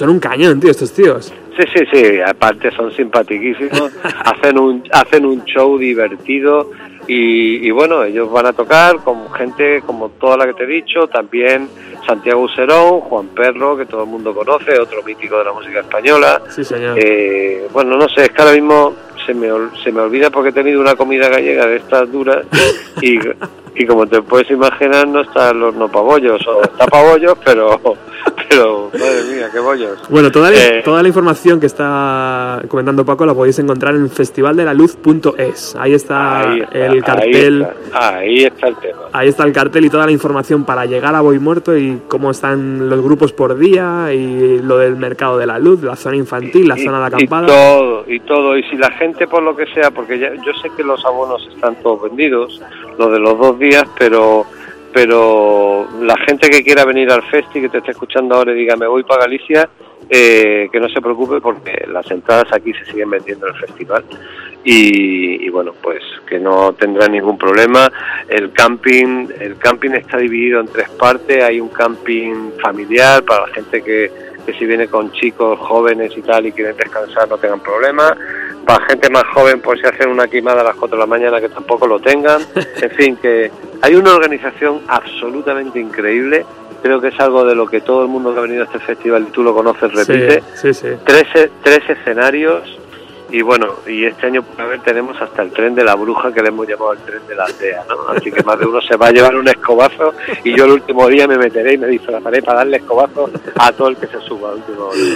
Son un cañón, tío, estos tíos. Sí, sí, sí, aparte son simpatiquísimos, hacen un, hacen un show divertido y, y bueno, ellos van a tocar con gente como toda la que te he dicho, también Santiago Userón, Juan Perro, que todo el mundo conoce, otro mítico de la música española. Sí, señor. Eh, bueno, no sé, es que ahora mismo se me, se me olvida porque he tenido una comida gallega de estas duras y, y como te puedes imaginar no está el horno pabollos, o está pabollos, pero, pero madre mía, qué bollos. Bueno, toda la, Eh, toda la información que está comentando Paco la podéis encontrar en festivaldelaluz.es. Ahí está Ahí está, el cartel. Ahí está, ahí está el tema. Ahí está el cartel y toda la información para llegar a Boy Muerto y cómo están los grupos por día y lo del mercado de la luz, la zona infantil, la Y- zona de y acampada. todo, y todo. Y si la gente, por lo que sea, porque ya- yo sé que los abonos están todos vendidos, los de los dos días, pero pero la gente que quiera venir al festi, que te esté escuchando ahora y diga me voy para Galicia, eh, que no se preocupe porque las entradas aquí se siguen vendiendo en el festival. Y, y bueno pues que no tendrá ningún problema. El camping el camping está dividido en tres partes. Hay un camping familiar para la gente que, que si viene con chicos jóvenes y tal y quieren descansar no tengan problema para gente más joven pues si hacen una quimada a las 4 de la mañana que tampoco lo tengan. En fin que hay una organización absolutamente increíble. Creo que es algo de lo que todo el mundo que ha venido a este festival y tú lo conoces repite. Sí, sí, sí. tres, tres escenarios y bueno, y este año por haber tenemos hasta el tren de la bruja que le hemos llamado el tren de la aldea, ¿no? Así que más de uno se va a llevar un escobazo y yo el último día me meteré y me disfrazaré para darle escobazo a todo el que se suba al último día.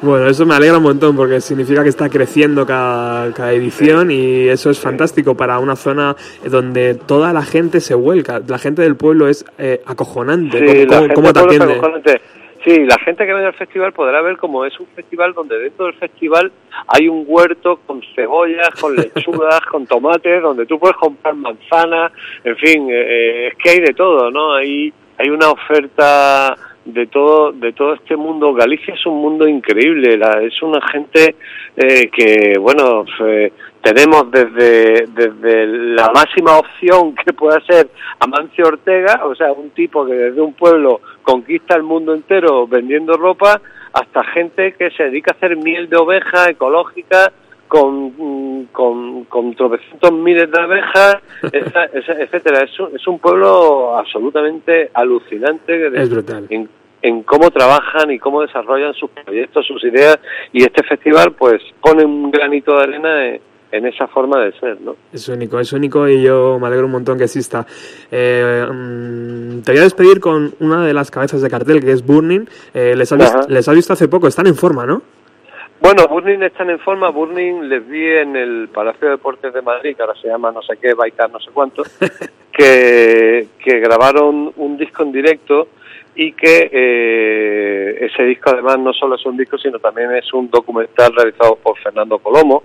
Bueno, eso me alegra un montón porque significa que está creciendo cada, cada edición y eso es fantástico para una zona donde toda la gente se vuelca. La gente del pueblo es eh, acojonante. Sí, ¿Cómo, la cómo- gente cómo te atiende? Sí, la gente que viene al festival podrá ver como es un festival donde dentro del festival hay un huerto con cebollas, con lechugas, con tomates, donde tú puedes comprar manzanas, en fin, eh, eh, es que hay de todo, ¿no? Hay, hay una oferta de todo de todo este mundo. Galicia es un mundo increíble, la- es una gente eh, que, bueno, eh, tenemos desde, desde la máxima opción que pueda ser Amancio Ortega, o sea, un tipo que desde un pueblo conquista el mundo entero vendiendo ropa, hasta gente que se dedica a hacer miel de oveja ecológica con, con, con tropecientos miles de abejas, esa- esa- etcétera. Es un, es un pueblo absolutamente alucinante Es brutal. en, en cómo trabajan y cómo desarrollan sus proyectos, sus ideas, y este festival pues pone un granito de arena en, en esa forma de ser, ¿no? Es único, es único y yo me alegro un montón que exista. Eh, mm, te voy a despedir con una de las cabezas de cartel que es Burning. Eh, les, has les has visto hace poco, están en forma, ¿no? Bueno, Burning están en forma. Burning les vi en el Palacio de Deportes de Madrid, que ahora se llama no sé qué, Baitar no sé cuánto, que, que grabaron un disco en directo y que eh, ese disco además no solo es un disco, sino también es un documental realizado por Fernando Colomo.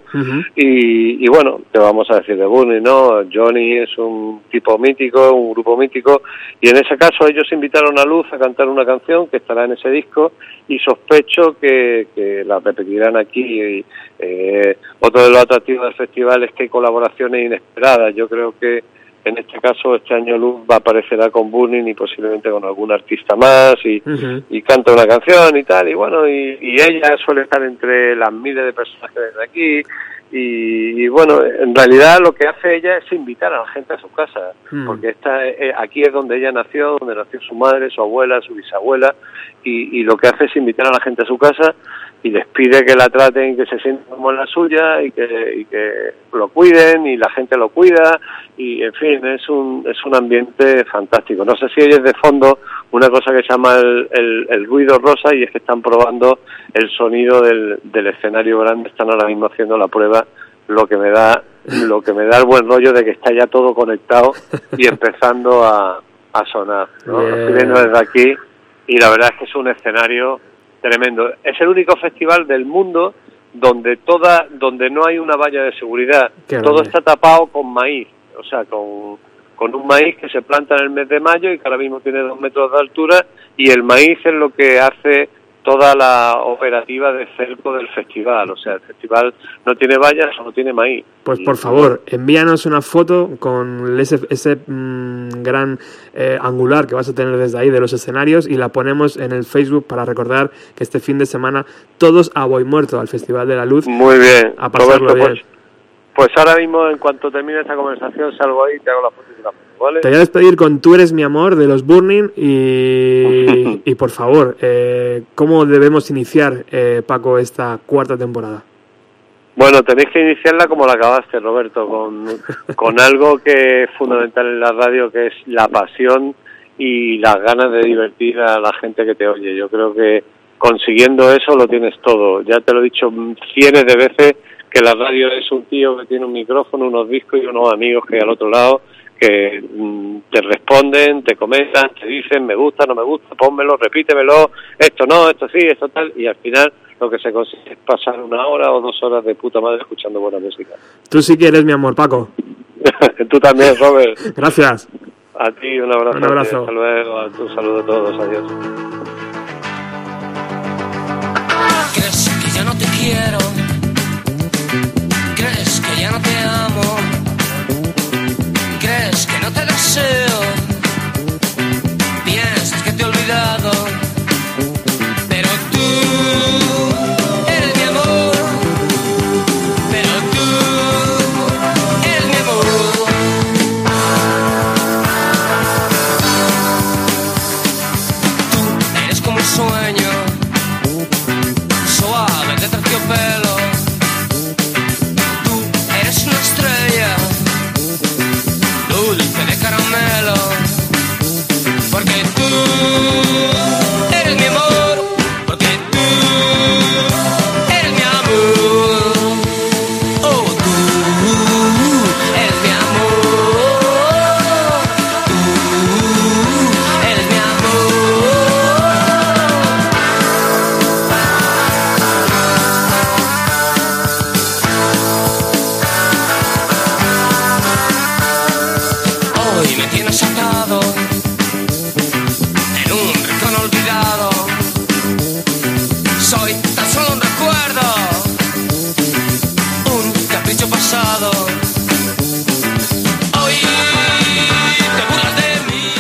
Y, y bueno, te vamos a decir de Burning, ¿no? Johnny es un tipo mítico, un grupo mítico, y en ese caso ellos invitaron a Luz a cantar una canción que estará en ese disco y sospecho que, que la repetirán aquí. Y, eh, otro de los atractivos del festival es que hay colaboraciones inesperadas. Yo creo que en este caso este año Luz va aparecerá con Burning y posiblemente con algún artista más y, y canta una canción y tal y bueno y, y ella suele estar entre las miles de personas que ven aquí y, y, bueno en realidad lo que hace ella es invitar a la gente a su casa Mm. porque esta eh, aquí es donde ella nació donde nació su madre su abuela su bisabuela y, y lo que hace es invitar a la gente a su casa y les pide que la traten que se sientan como en la suya y que, y que lo cuiden y la gente lo cuida. Y en fin es un es un ambiente fantástico. No sé si oyes de fondo una cosa que se llama el, el, el ruido rosa y es que están probando el sonido del, del escenario grande. Están ahora mismo haciendo la prueba lo que me da lo que me da el buen rollo de que está ya todo conectado y empezando a, a sonar ¿no? Estoy viendo desde aquí y la verdad es que es un escenario tremendo es el único festival del mundo donde toda donde no hay una valla de seguridad Qué todo grande. está tapado con maíz o sea con con un maíz que se planta en el mes de mayo y que ahora mismo tiene dos metros de altura y el maíz es lo que hace toda la operativa de cerco del festival. O sea, el festival no tiene vallas, solo tiene maíz. Pues por favor, envíanos una foto con ese, ese mm, gran eh, angular que vas a tener desde ahí de los escenarios y la ponemos en el Facebook para recordar que este fin de semana todos a Boy Muerto al Festival de la Luz. Muy bien, A pasarlo Roberto, bien. Pues, pues ahora mismo, en cuanto termine esta conversación, salgo ahí y te hago la foto y te la pongo, ¿vale? Te voy a despedir con Tú eres mi amor de los Burning y, y por favor, eh, ¿cómo debemos iniciar, eh, Paco, esta cuarta temporada? Bueno, tenéis que iniciarla como la acabaste, Roberto, con, con algo que es fundamental en la radio, que es la pasión y las ganas de divertir a la gente que te oye. Yo creo que consiguiendo eso lo tienes todo. Ya te lo he dicho cientos de veces que la radio es un tío que tiene un micrófono, unos discos y unos amigos que hay al otro lado que mm, te responden, te comentan, te dicen me gusta, no me gusta, pónmelo, repítemelo, esto no, esto sí, esto tal, y al final lo que se consigue es pasar una hora o dos horas de puta madre escuchando buena música. Tú sí que eres mi amor, Paco. Tú también, Robert. Gracias. A ti un abrazo. Un abrazo. Hasta luego. Un saludo a todos. Adiós. ¿Crees que ya no te quiero? ¿Crees que ya no te amo? ¿Crees que no te deseo? Piensas que te he olvidado. Pero tú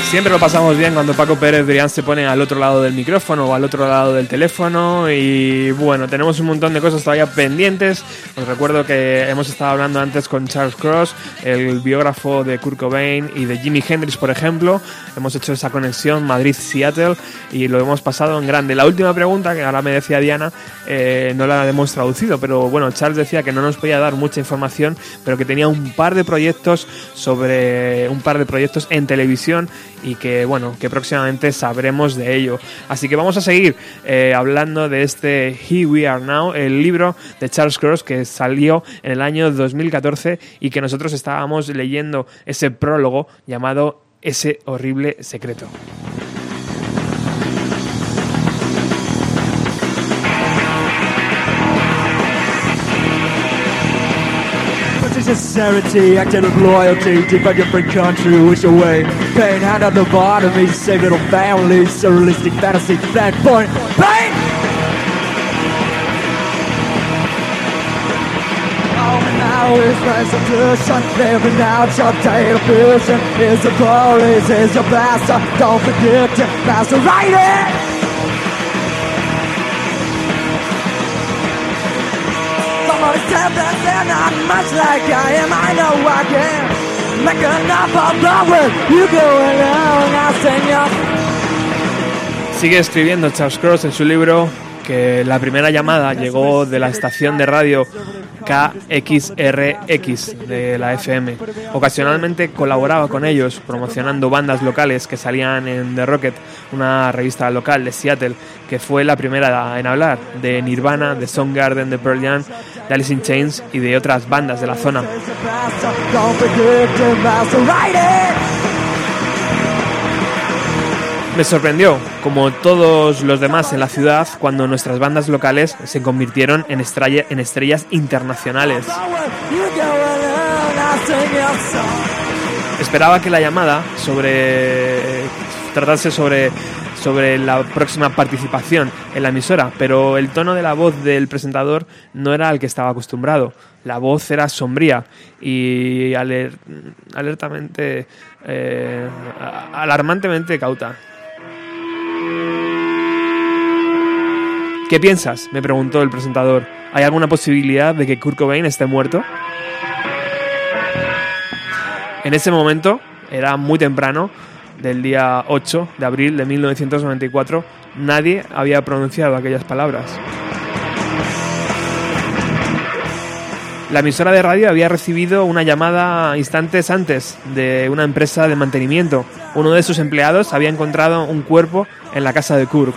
Siempre lo pasamos bien cuando Paco Pérez Brián se pone al otro lado del micrófono o al otro lado del teléfono y bueno, tenemos un montón de cosas todavía pendientes. Os recuerdo que hemos estado hablando antes con Charles Cross, el biógrafo de Kurt Cobain y de Jimi Hendrix, por ejemplo. Hemos hecho esa conexión Madrid-Seattle y lo hemos pasado en grande. La última pregunta, que ahora me decía Diana, eh, no la hemos traducido, pero bueno, Charles decía que no nos podía dar mucha información, pero que tenía un par de proyectos sobre un par de proyectos en televisión y que bueno, que próximamente sabremos de ello. Así que vamos a seguir eh, hablando de este Here We Are Now, el libro de Charles Cross que salió en el año 2014 y que nosotros estábamos leyendo ese prólogo llamado Ese horrible secreto. Sincerity, acted with loyalty, defend your free country, wish away. Pain, hand on the bottom, save little families, surrealistic fantasy, plan point, pain! Now is restitution, living out your data vision. Is the police, is your blaster, don't forget to master write it! Sigue escribiendo Charles Cross en su libro que la primera llamada llegó de la estación de radio KXRX de la FM. Ocasionalmente colaboraba con ellos promocionando bandas locales que salían en The Rocket, una revista local de Seattle, que fue la primera en hablar de Nirvana, de Soundgarden, de Pearl Jam, de Alice in Chains y de otras bandas de la zona. Me sorprendió, como todos los demás en la ciudad, cuando nuestras bandas locales se convirtieron en, estrella- en estrellas internacionales. Esperaba que la llamada sobre tratase sobre sobre la próxima participación en la emisora, pero el tono de la voz del presentador no era al que estaba acostumbrado. La voz era sombría y aler- alertamente, eh, alarmantemente cauta. ¿Qué piensas? me preguntó el presentador. ¿Hay alguna posibilidad de que Kurt Cobain esté muerto? En ese momento, era muy temprano, del día 8 de abril de 1994, nadie había pronunciado aquellas palabras. La emisora de radio había recibido una llamada instantes antes de una empresa de mantenimiento. Uno de sus empleados había encontrado un cuerpo en la casa de Kurt.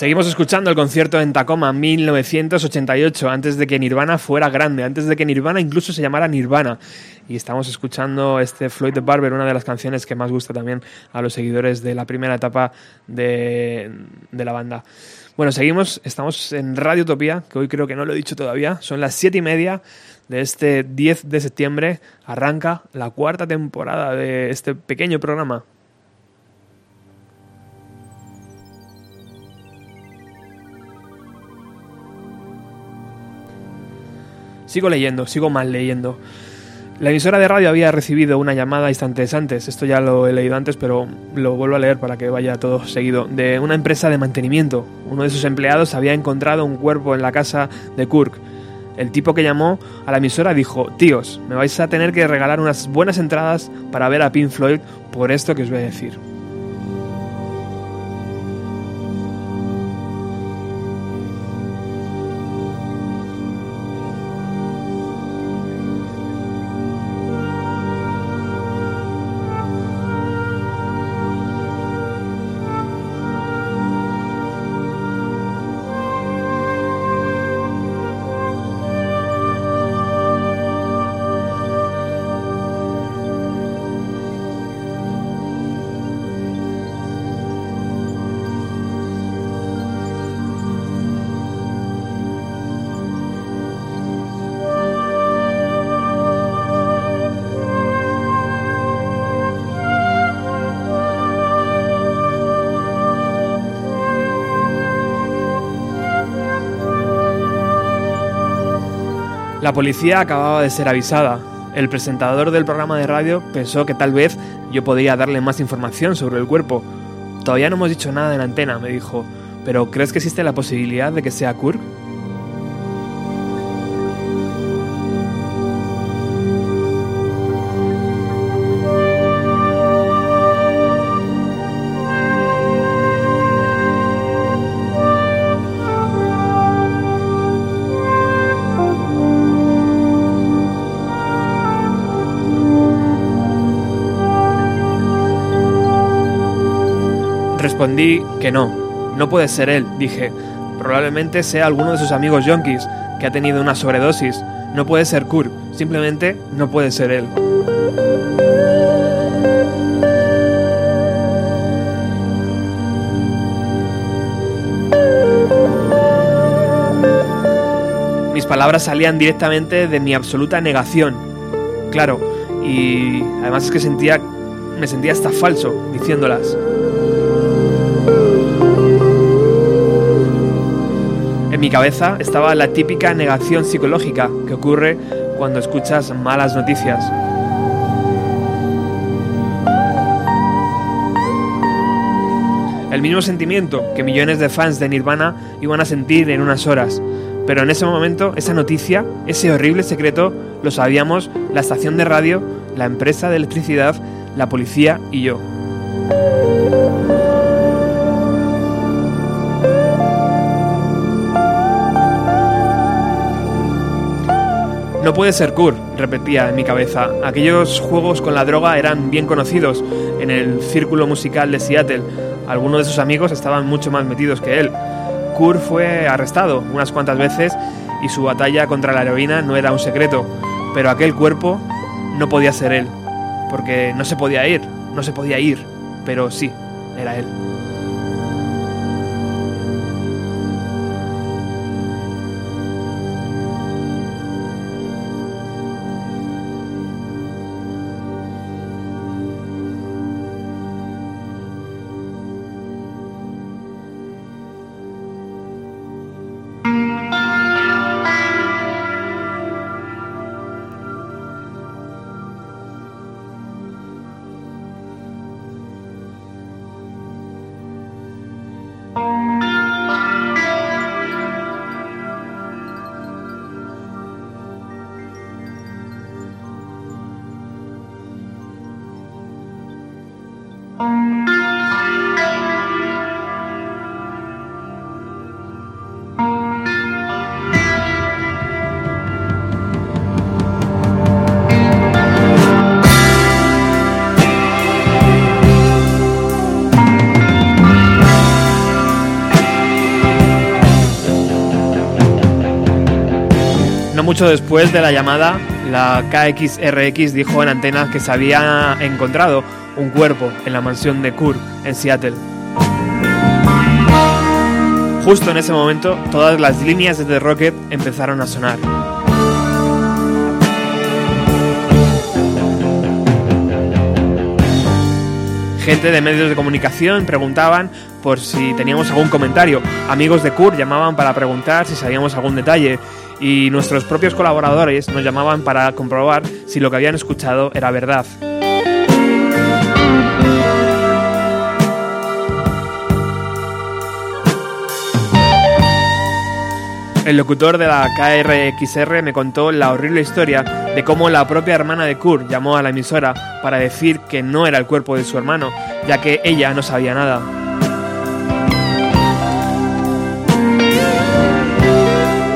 Seguimos escuchando el concierto en Tacoma 1988, antes de que Nirvana fuera grande, antes de que Nirvana incluso se llamara Nirvana. Y estamos escuchando este Floyd the Barber, una de las canciones que más gusta también a los seguidores de la primera etapa de, de la banda. Bueno, seguimos, estamos en Radio Utopía, que hoy creo que no lo he dicho todavía, son las siete y media de este 10 de septiembre, arranca la cuarta temporada de este pequeño programa Sigo leyendo, sigo mal leyendo. La emisora de radio había recibido una llamada instantes antes, esto ya lo he leído antes, pero lo vuelvo a leer para que vaya todo seguido, de una empresa de mantenimiento. Uno de sus empleados había encontrado un cuerpo en la casa de Kirk. El tipo que llamó a la emisora dijo, tíos, me vais a tener que regalar unas buenas entradas para ver a Pink Floyd por esto que os voy a decir. Policía acababa de ser avisada. El presentador del programa de radio pensó que tal vez yo podría darle más información sobre el cuerpo. Todavía no hemos dicho nada en la antena, me dijo. ¿Pero crees que existe la posibilidad de que sea Kirk? Respondí que no, no puede ser él, dije. Probablemente sea alguno de sus amigos yonkis que ha tenido una sobredosis. No puede ser Kurt, simplemente no puede ser él. Mis palabras salían directamente de mi absoluta negación. Claro, y además es que sentía me sentía hasta falso diciéndolas. En mi cabeza estaba la típica negación psicológica que ocurre cuando escuchas malas noticias. El mismo sentimiento que millones de fans de Nirvana iban a sentir en unas horas. Pero en ese momento, esa noticia, ese horrible secreto, lo sabíamos la estación de radio, la empresa de electricidad, la policía y yo. No puede ser Kurt, repetía en mi cabeza. Aquellos juegos con la droga eran bien conocidos en el círculo musical de Seattle. Algunos de sus amigos estaban mucho más metidos que él. Kurt fue arrestado unas cuantas veces y su batalla contra la heroína no era un secreto, pero aquel cuerpo no podía ser él, porque no se podía ir, no se podía ir, pero sí, era él. Después de la llamada, la KXRX dijo en antena que se había encontrado un cuerpo en la mansión de Kurt en Seattle. Justo en ese momento, todas las líneas de The Rocket empezaron a sonar. Gente de medios de comunicación preguntaban por si teníamos algún comentario. Amigos de Kurt llamaban para preguntar si sabíamos algún detalle. Y nuestros propios colaboradores nos llamaban para comprobar si lo que habían escuchado era verdad. El locutor de la KRXR me contó la horrible historia de cómo la propia hermana de Kurt llamó a la emisora para decir que no era el cuerpo de su hermano, ya que ella no sabía nada.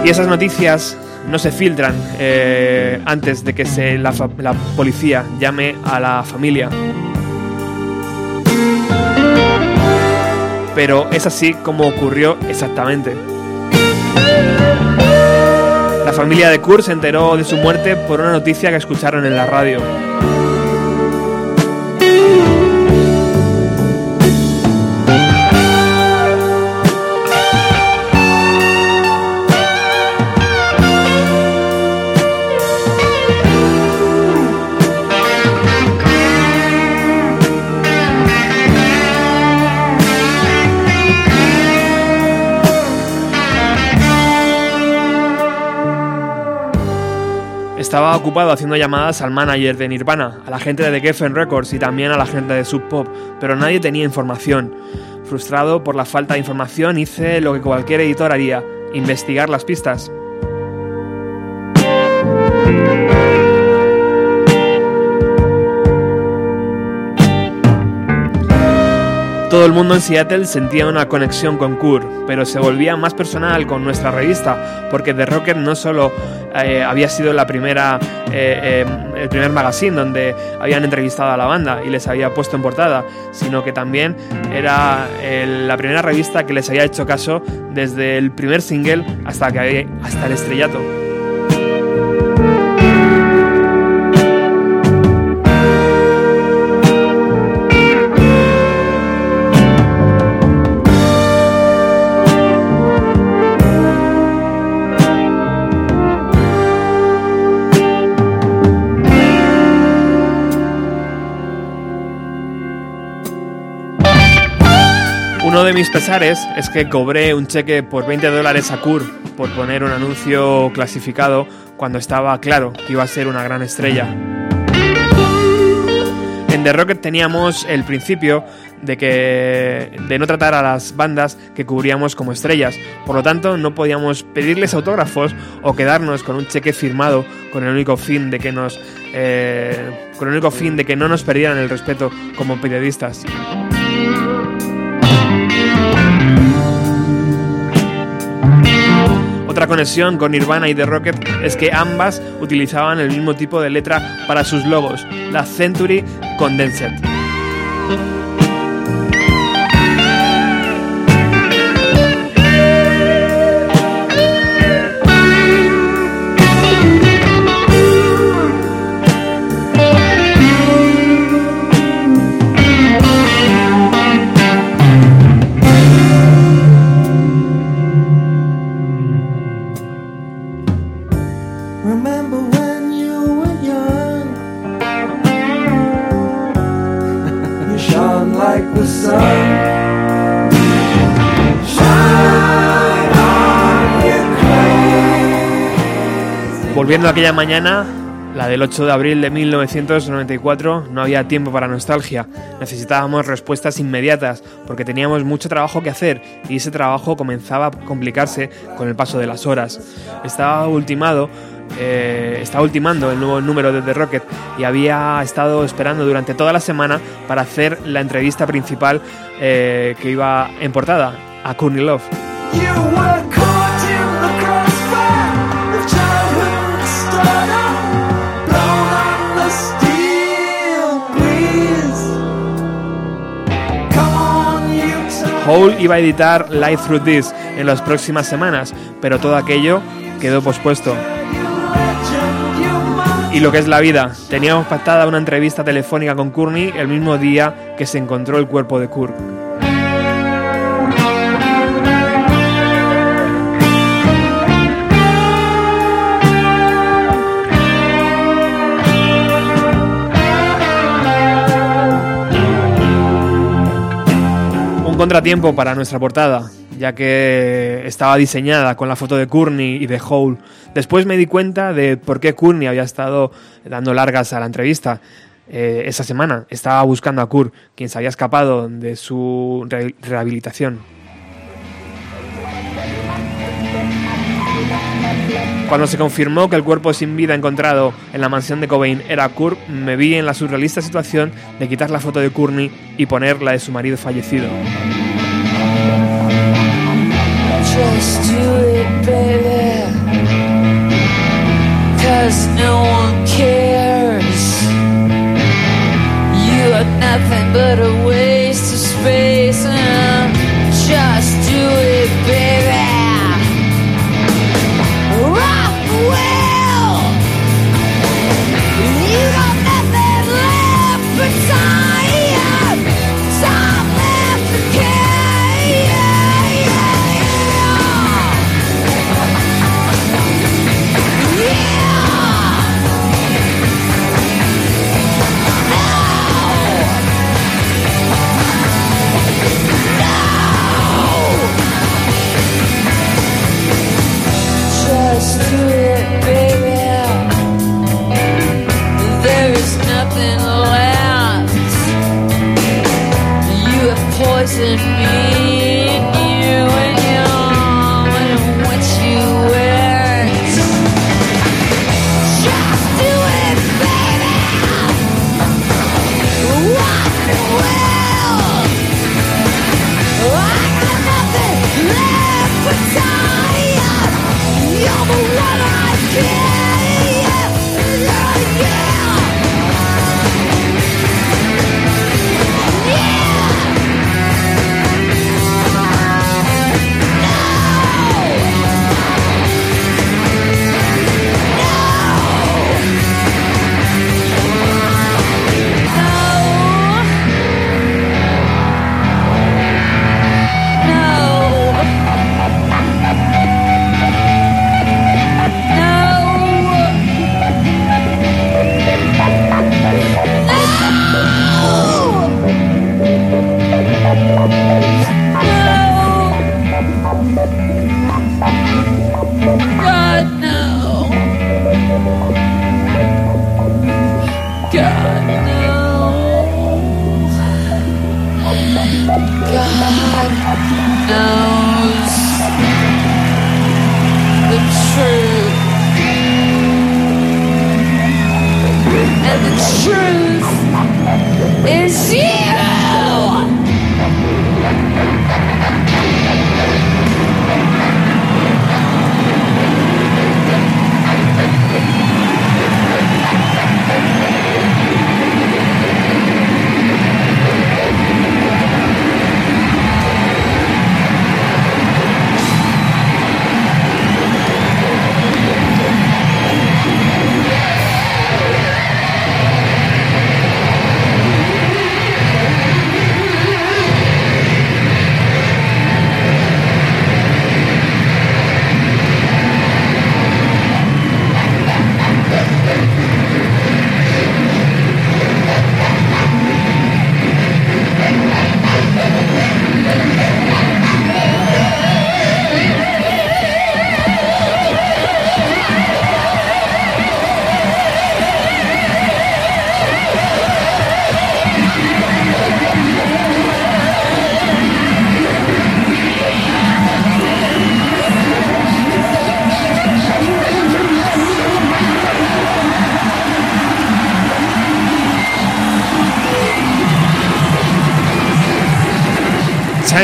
Y esas noticias no se filtran eh, antes de que la, la policía llame a la familia. Pero es así como ocurrió exactamente. La familia de Kurt se enteró de su muerte por una noticia que escucharon en la radio. Ocupado haciendo llamadas al manager de Nirvana, a la gente de The Geffen Records y también a la gente de Sub Pop, pero nadie tenía información. Frustrado por la falta de información, hice lo que cualquier editor haría, investigar las pistas. Todo el mundo en Seattle sentía una conexión con Kurt, pero se volvía más personal con nuestra revista, porque The Rocker no solo eh, había sido la primera, eh, eh, el primer magazine donde habían entrevistado a la banda y les había puesto en portada, sino que también era la primera revista que les había hecho caso desde el primer single hasta, que, hasta el estrellato. De mis pesares es que cobré un cheque por 20 dólares a Kurt por poner un anuncio clasificado cuando estaba claro que iba a ser una gran estrella. En The Rocket teníamos el principio de que de no tratar a las bandas que cubríamos como estrellas, por lo tanto no podíamos pedirles autógrafos o quedarnos con un cheque firmado con el único fin de que nos eh, con el único fin de que no nos perdieran el respeto como periodistas. Otra conexión con Nirvana y The Rocket es que ambas utilizaban el mismo tipo de letra para sus logos, la Century Condensed. A aquella mañana, la del 8 de abril de 1994, no había tiempo para nostalgia. Necesitábamos respuestas inmediatas porque teníamos mucho trabajo que hacer y ese trabajo comenzaba a complicarse con el paso de las horas. Estaba ultimado. eh, ultimando el nuevo número de The Rocket y había estado esperando durante toda la semana para hacer la entrevista principal eh, que iba en portada a Courtney Love. Hole iba a editar Live Through This en las próximas semanas, pero todo aquello quedó pospuesto. Y lo que es la vida, teníamos pactada una entrevista telefónica con Courtney el mismo día que se encontró el cuerpo de Kurt. Contratiempo para nuestra portada, ya que estaba diseñada con la foto de Courtney y de Hole. Después me di cuenta de por qué Courtney había estado dando largas a la entrevista. Eh, esa semana estaba buscando a Kurt, quien se había escapado de su re- rehabilitación. Cuando se confirmó que el cuerpo sin vida encontrado en la mansión de Cobain era Kurt, me vi en la surrealista situación de quitar la foto de Courtney y poner la de su marido fallecido. Just do it, baby. You nothing but a waste of space. Just do it, baby.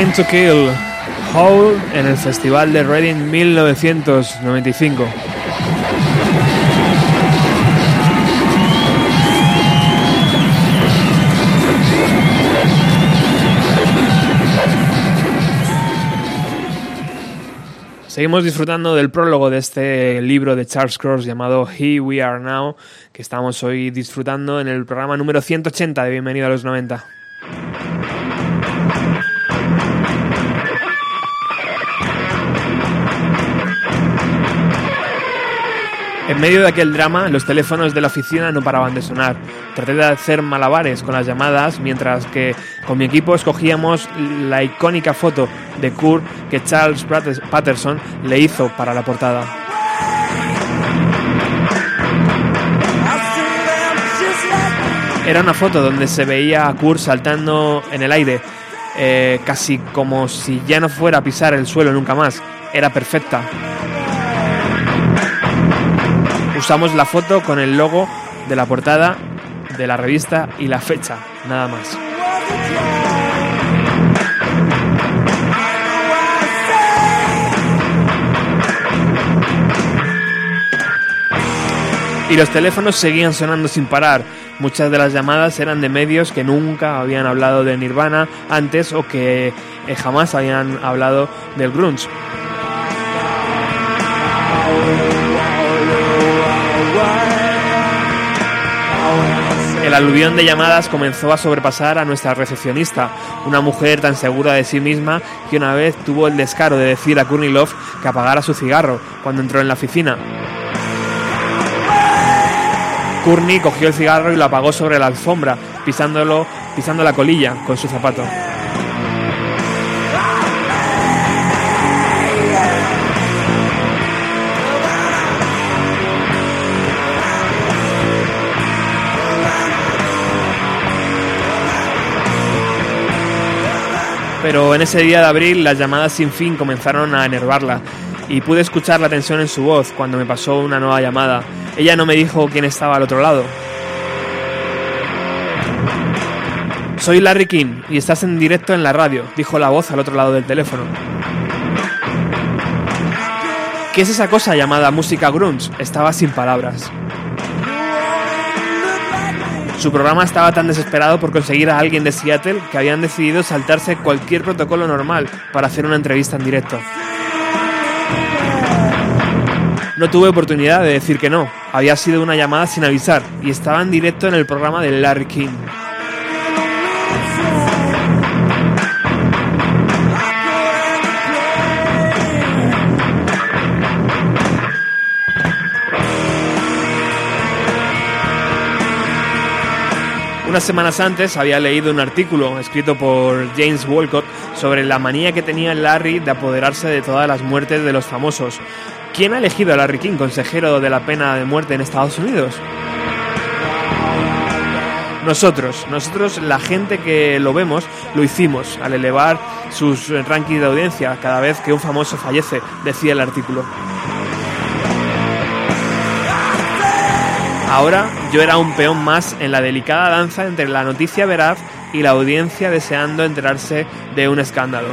Time to Kill, Hole en el Festival de Reading 1995. Seguimos disfrutando del prólogo de este libro de Charles Cross llamado Here We Are Now, que estamos hoy disfrutando en el programa número 180 de Bienvenido a los 90. En medio de aquel drama, los teléfonos de la oficina no paraban de sonar. Traté de hacer malabares con las llamadas, mientras que con mi equipo escogíamos la icónica foto de Kurt que Charles Patterson le hizo para la portada. Era una foto donde se veía a Kurt saltando en el aire, eh, casi como si ya no fuera a pisar el suelo nunca más. Era perfecta. Usamos la foto con el logo de la portada de la revista y la fecha, nada más. Y los teléfonos seguían sonando sin parar. Muchas de las llamadas eran de medios que nunca habían hablado de Nirvana antes o que eh, jamás habían hablado del grunge. El aluvión de llamadas comenzó a sobrepasar a nuestra recepcionista, una mujer tan segura de sí misma que una vez tuvo el descaro de decir a Courtney Love que apagara su cigarro cuando entró en la oficina. Courtney cogió el cigarro y lo apagó sobre la alfombra, pisándolo, pisando la colilla con su zapato. Pero en ese día de abril las llamadas sin fin comenzaron a enervarla y pude escuchar la tensión en su voz cuando me pasó una nueva llamada. Ella no me dijo quién estaba al otro lado. Soy Larry King y estás en directo en la radio, dijo la voz al otro lado del teléfono. ¿Qué es esa cosa llamada música grunge? Estaba sin palabras. Su programa estaba tan desesperado por conseguir a alguien de Seattle que habían decidido saltarse cualquier protocolo normal para hacer una entrevista en directo. No tuve oportunidad de decir que no. Había sido una llamada sin avisar y estaba en directo en el programa de Larry King. Unas semanas antes había leído un artículo escrito por James Walcott sobre la manía que tenía Larry de apoderarse de todas las muertes de los famosos. ¿Quién ha elegido a Larry King consejero de la pena de muerte en Estados Unidos? Nosotros, nosotros, la gente que lo vemos, lo hicimos al elevar sus rankings de audiencia cada vez que un famoso fallece, decía el artículo. Ahora yo era un peón más en la delicada danza entre la noticia veraz y la audiencia deseando enterarse de un escándalo.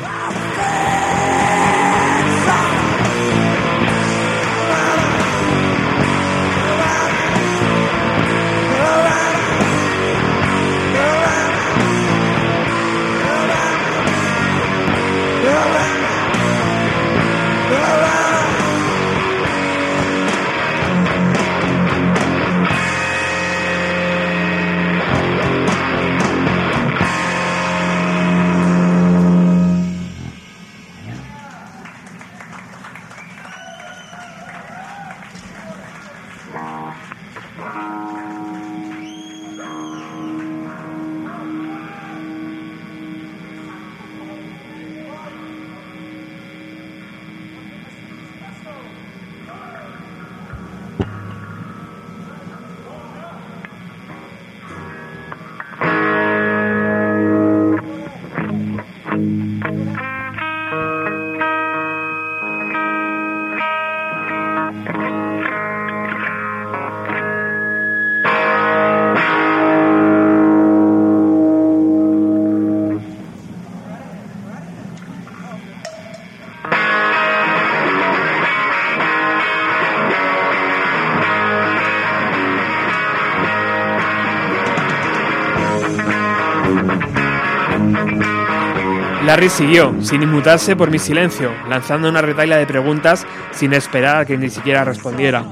Larry siguió, sin inmutarse por mi silencio, lanzando una retaila de preguntas sin esperar a que ni siquiera respondiera.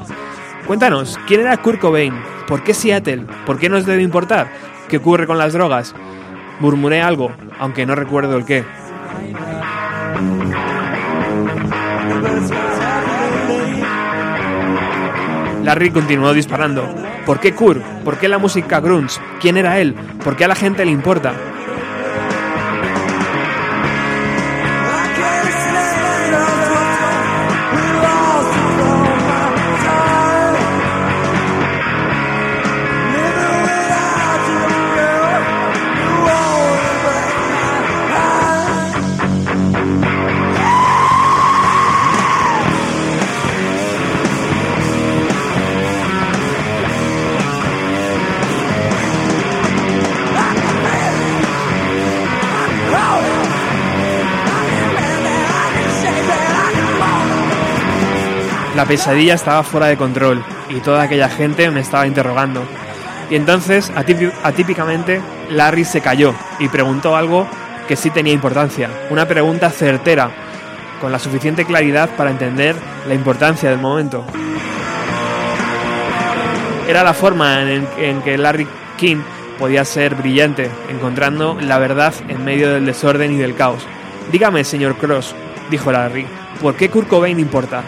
Cuéntanos, ¿quién era Kurt Cobain? ¿Por qué Seattle? ¿Por qué nos debe importar? ¿Qué ocurre con las drogas? Murmuré algo, aunque no recuerdo el qué. Larry continuó disparando. ¿Por qué Kurt? ¿Por qué la música grunge? ¿Quién era él? ¿Por qué a la gente le importa? La pesadilla estaba fuera de control y toda aquella gente me estaba interrogando. Y entonces, atípicamente, Larry se cayó y preguntó algo que sí tenía importancia, una pregunta certera, con la suficiente claridad para entender la importancia del momento. Era la forma en, en que Larry King podía ser brillante, encontrando la verdad en medio del desorden y del caos. Dígame, señor Cross, dijo Larry, ¿por qué Kurt Cobain importa?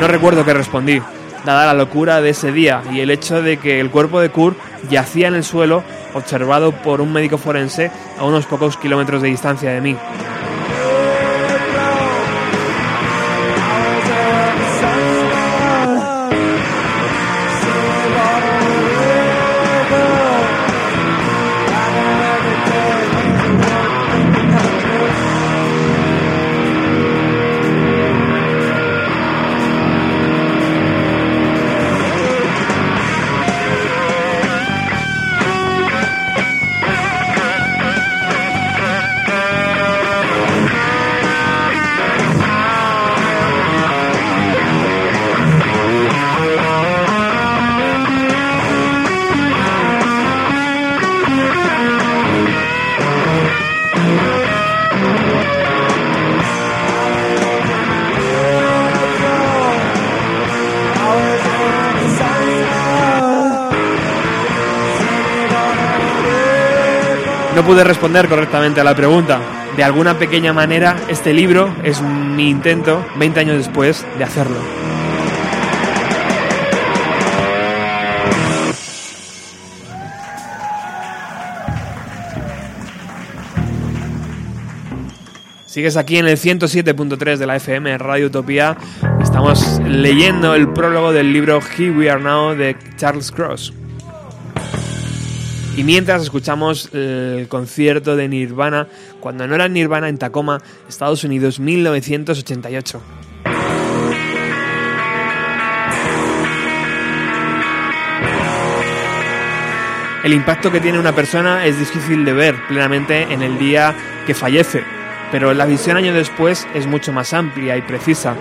No recuerdo qué respondí, dada la locura de ese día y el hecho de que el cuerpo de Kurt yacía en el suelo, observado por un médico forense a unos pocos kilómetros de distancia de mí. Pude responder correctamente a la pregunta. De alguna pequeña manera, este libro es mi intento, 20 años después, de hacerlo. Sigues aquí en el 107.3 de la FM Radio Utopía. Estamos leyendo el prólogo del libro Here We Are Now de Charles Cross. Y mientras escuchamos el concierto de Nirvana, cuando no era Nirvana en Tacoma, Estados Unidos, 1988. El impacto que tiene una persona es difícil de ver plenamente en el día que fallece, pero la visión años después es mucho más amplia y precisa.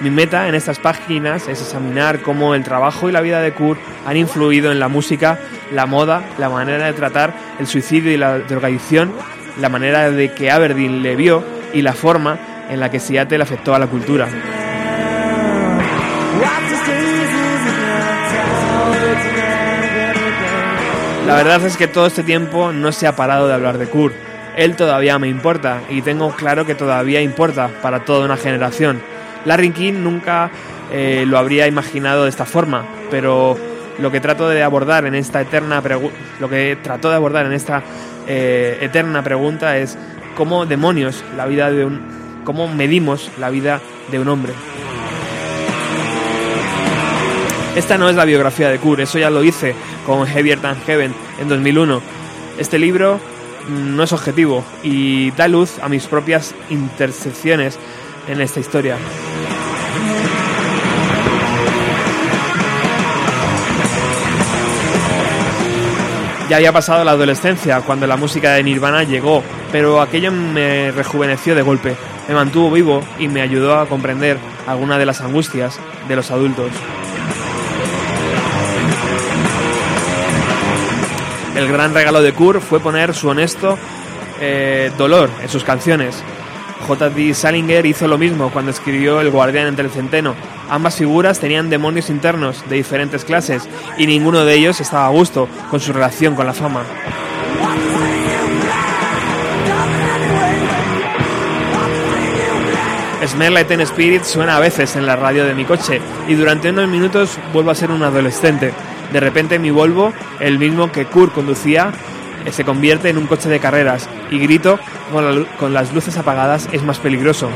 Mi meta en estas páginas es examinar cómo el trabajo y la vida de Kurt han influido en la música, la moda, la manera de tratar el suicidio y la drogadicción, la manera de que Aberdeen le vio y la forma en la que Seattle afectó a la cultura. La verdad es que todo este tiempo no se ha parado de hablar de Kurt. Él todavía me importa y tengo claro que todavía importa para toda una generación. Larry King nunca eh, lo habría imaginado de esta forma, pero lo que trato de abordar en esta eterna lo que trató de abordar en esta eh, eterna pregunta es cómo demonios la vida de un cómo medimos la vida de un hombre. Esta no es la biografía de Kurt, eso ya lo hice con Heavier Than Heaven en 2001. Este libro no es objetivo y da luz a mis propias intersecciones en esta historia. Ya había pasado la adolescencia cuando la música de Nirvana llegó, pero aquello me rejuveneció de golpe, me mantuvo vivo y me ayudó a comprender algunas de las angustias de los adultos. El gran regalo de Kurt fue poner su honesto eh, dolor en sus canciones. J.D. Salinger hizo lo mismo cuando escribió El guardián entre el centeno. Ambas figuras tenían demonios internos de diferentes clases y ninguno de ellos estaba a gusto con su relación con la fama. Smell Like Teen Spirit suena a veces en la radio de mi coche y durante unos minutos vuelvo a ser un adolescente. De repente mi Volvo, el mismo que Kurt conducía, se convierte en un coche de carreras y grito con las luces apagadas es más peligroso.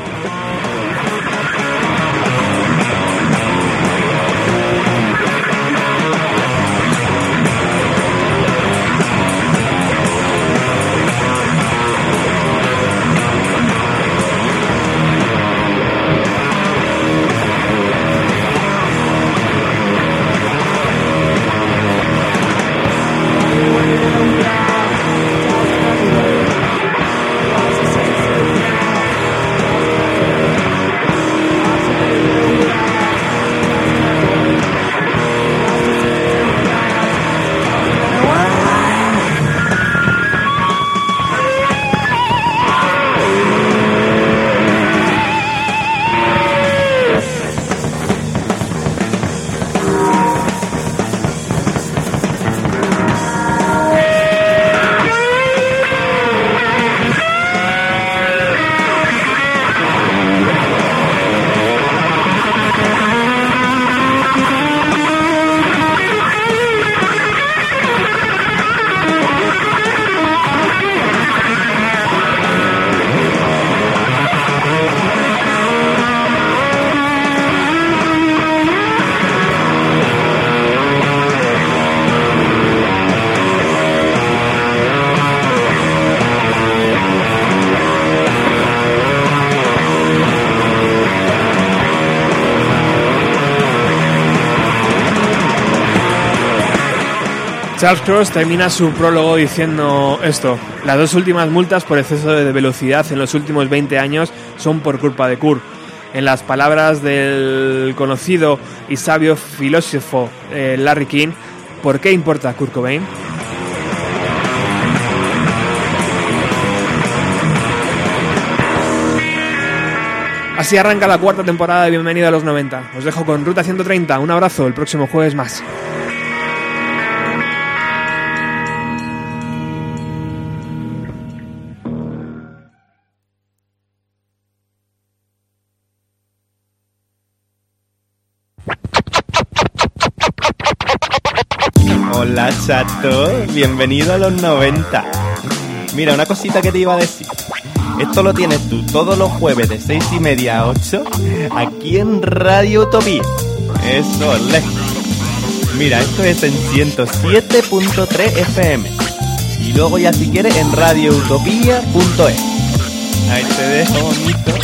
Charles Cross termina su prólogo diciendo esto. Las dos últimas multas por exceso de velocidad en los últimos 20 años son por culpa de Kurt. En las palabras del conocido y sabio filósofo eh, Larry King, ¿por qué importa Kurt Cobain? Así arranca la cuarta temporada de Bienvenido a los 90. Os dejo con Ruta 130. Un abrazo, el próximo jueves más. Chato, bienvenido a los 90. Mira, una cosita que te iba a decir. Esto lo tienes tú todos los jueves de 6 y media a 8 aquí en Radio Utopía. Eso, le. Mira, esto es en 107.3 FM. Y luego ya si quieres en radioutopía.es. Ahí te dejo bonito.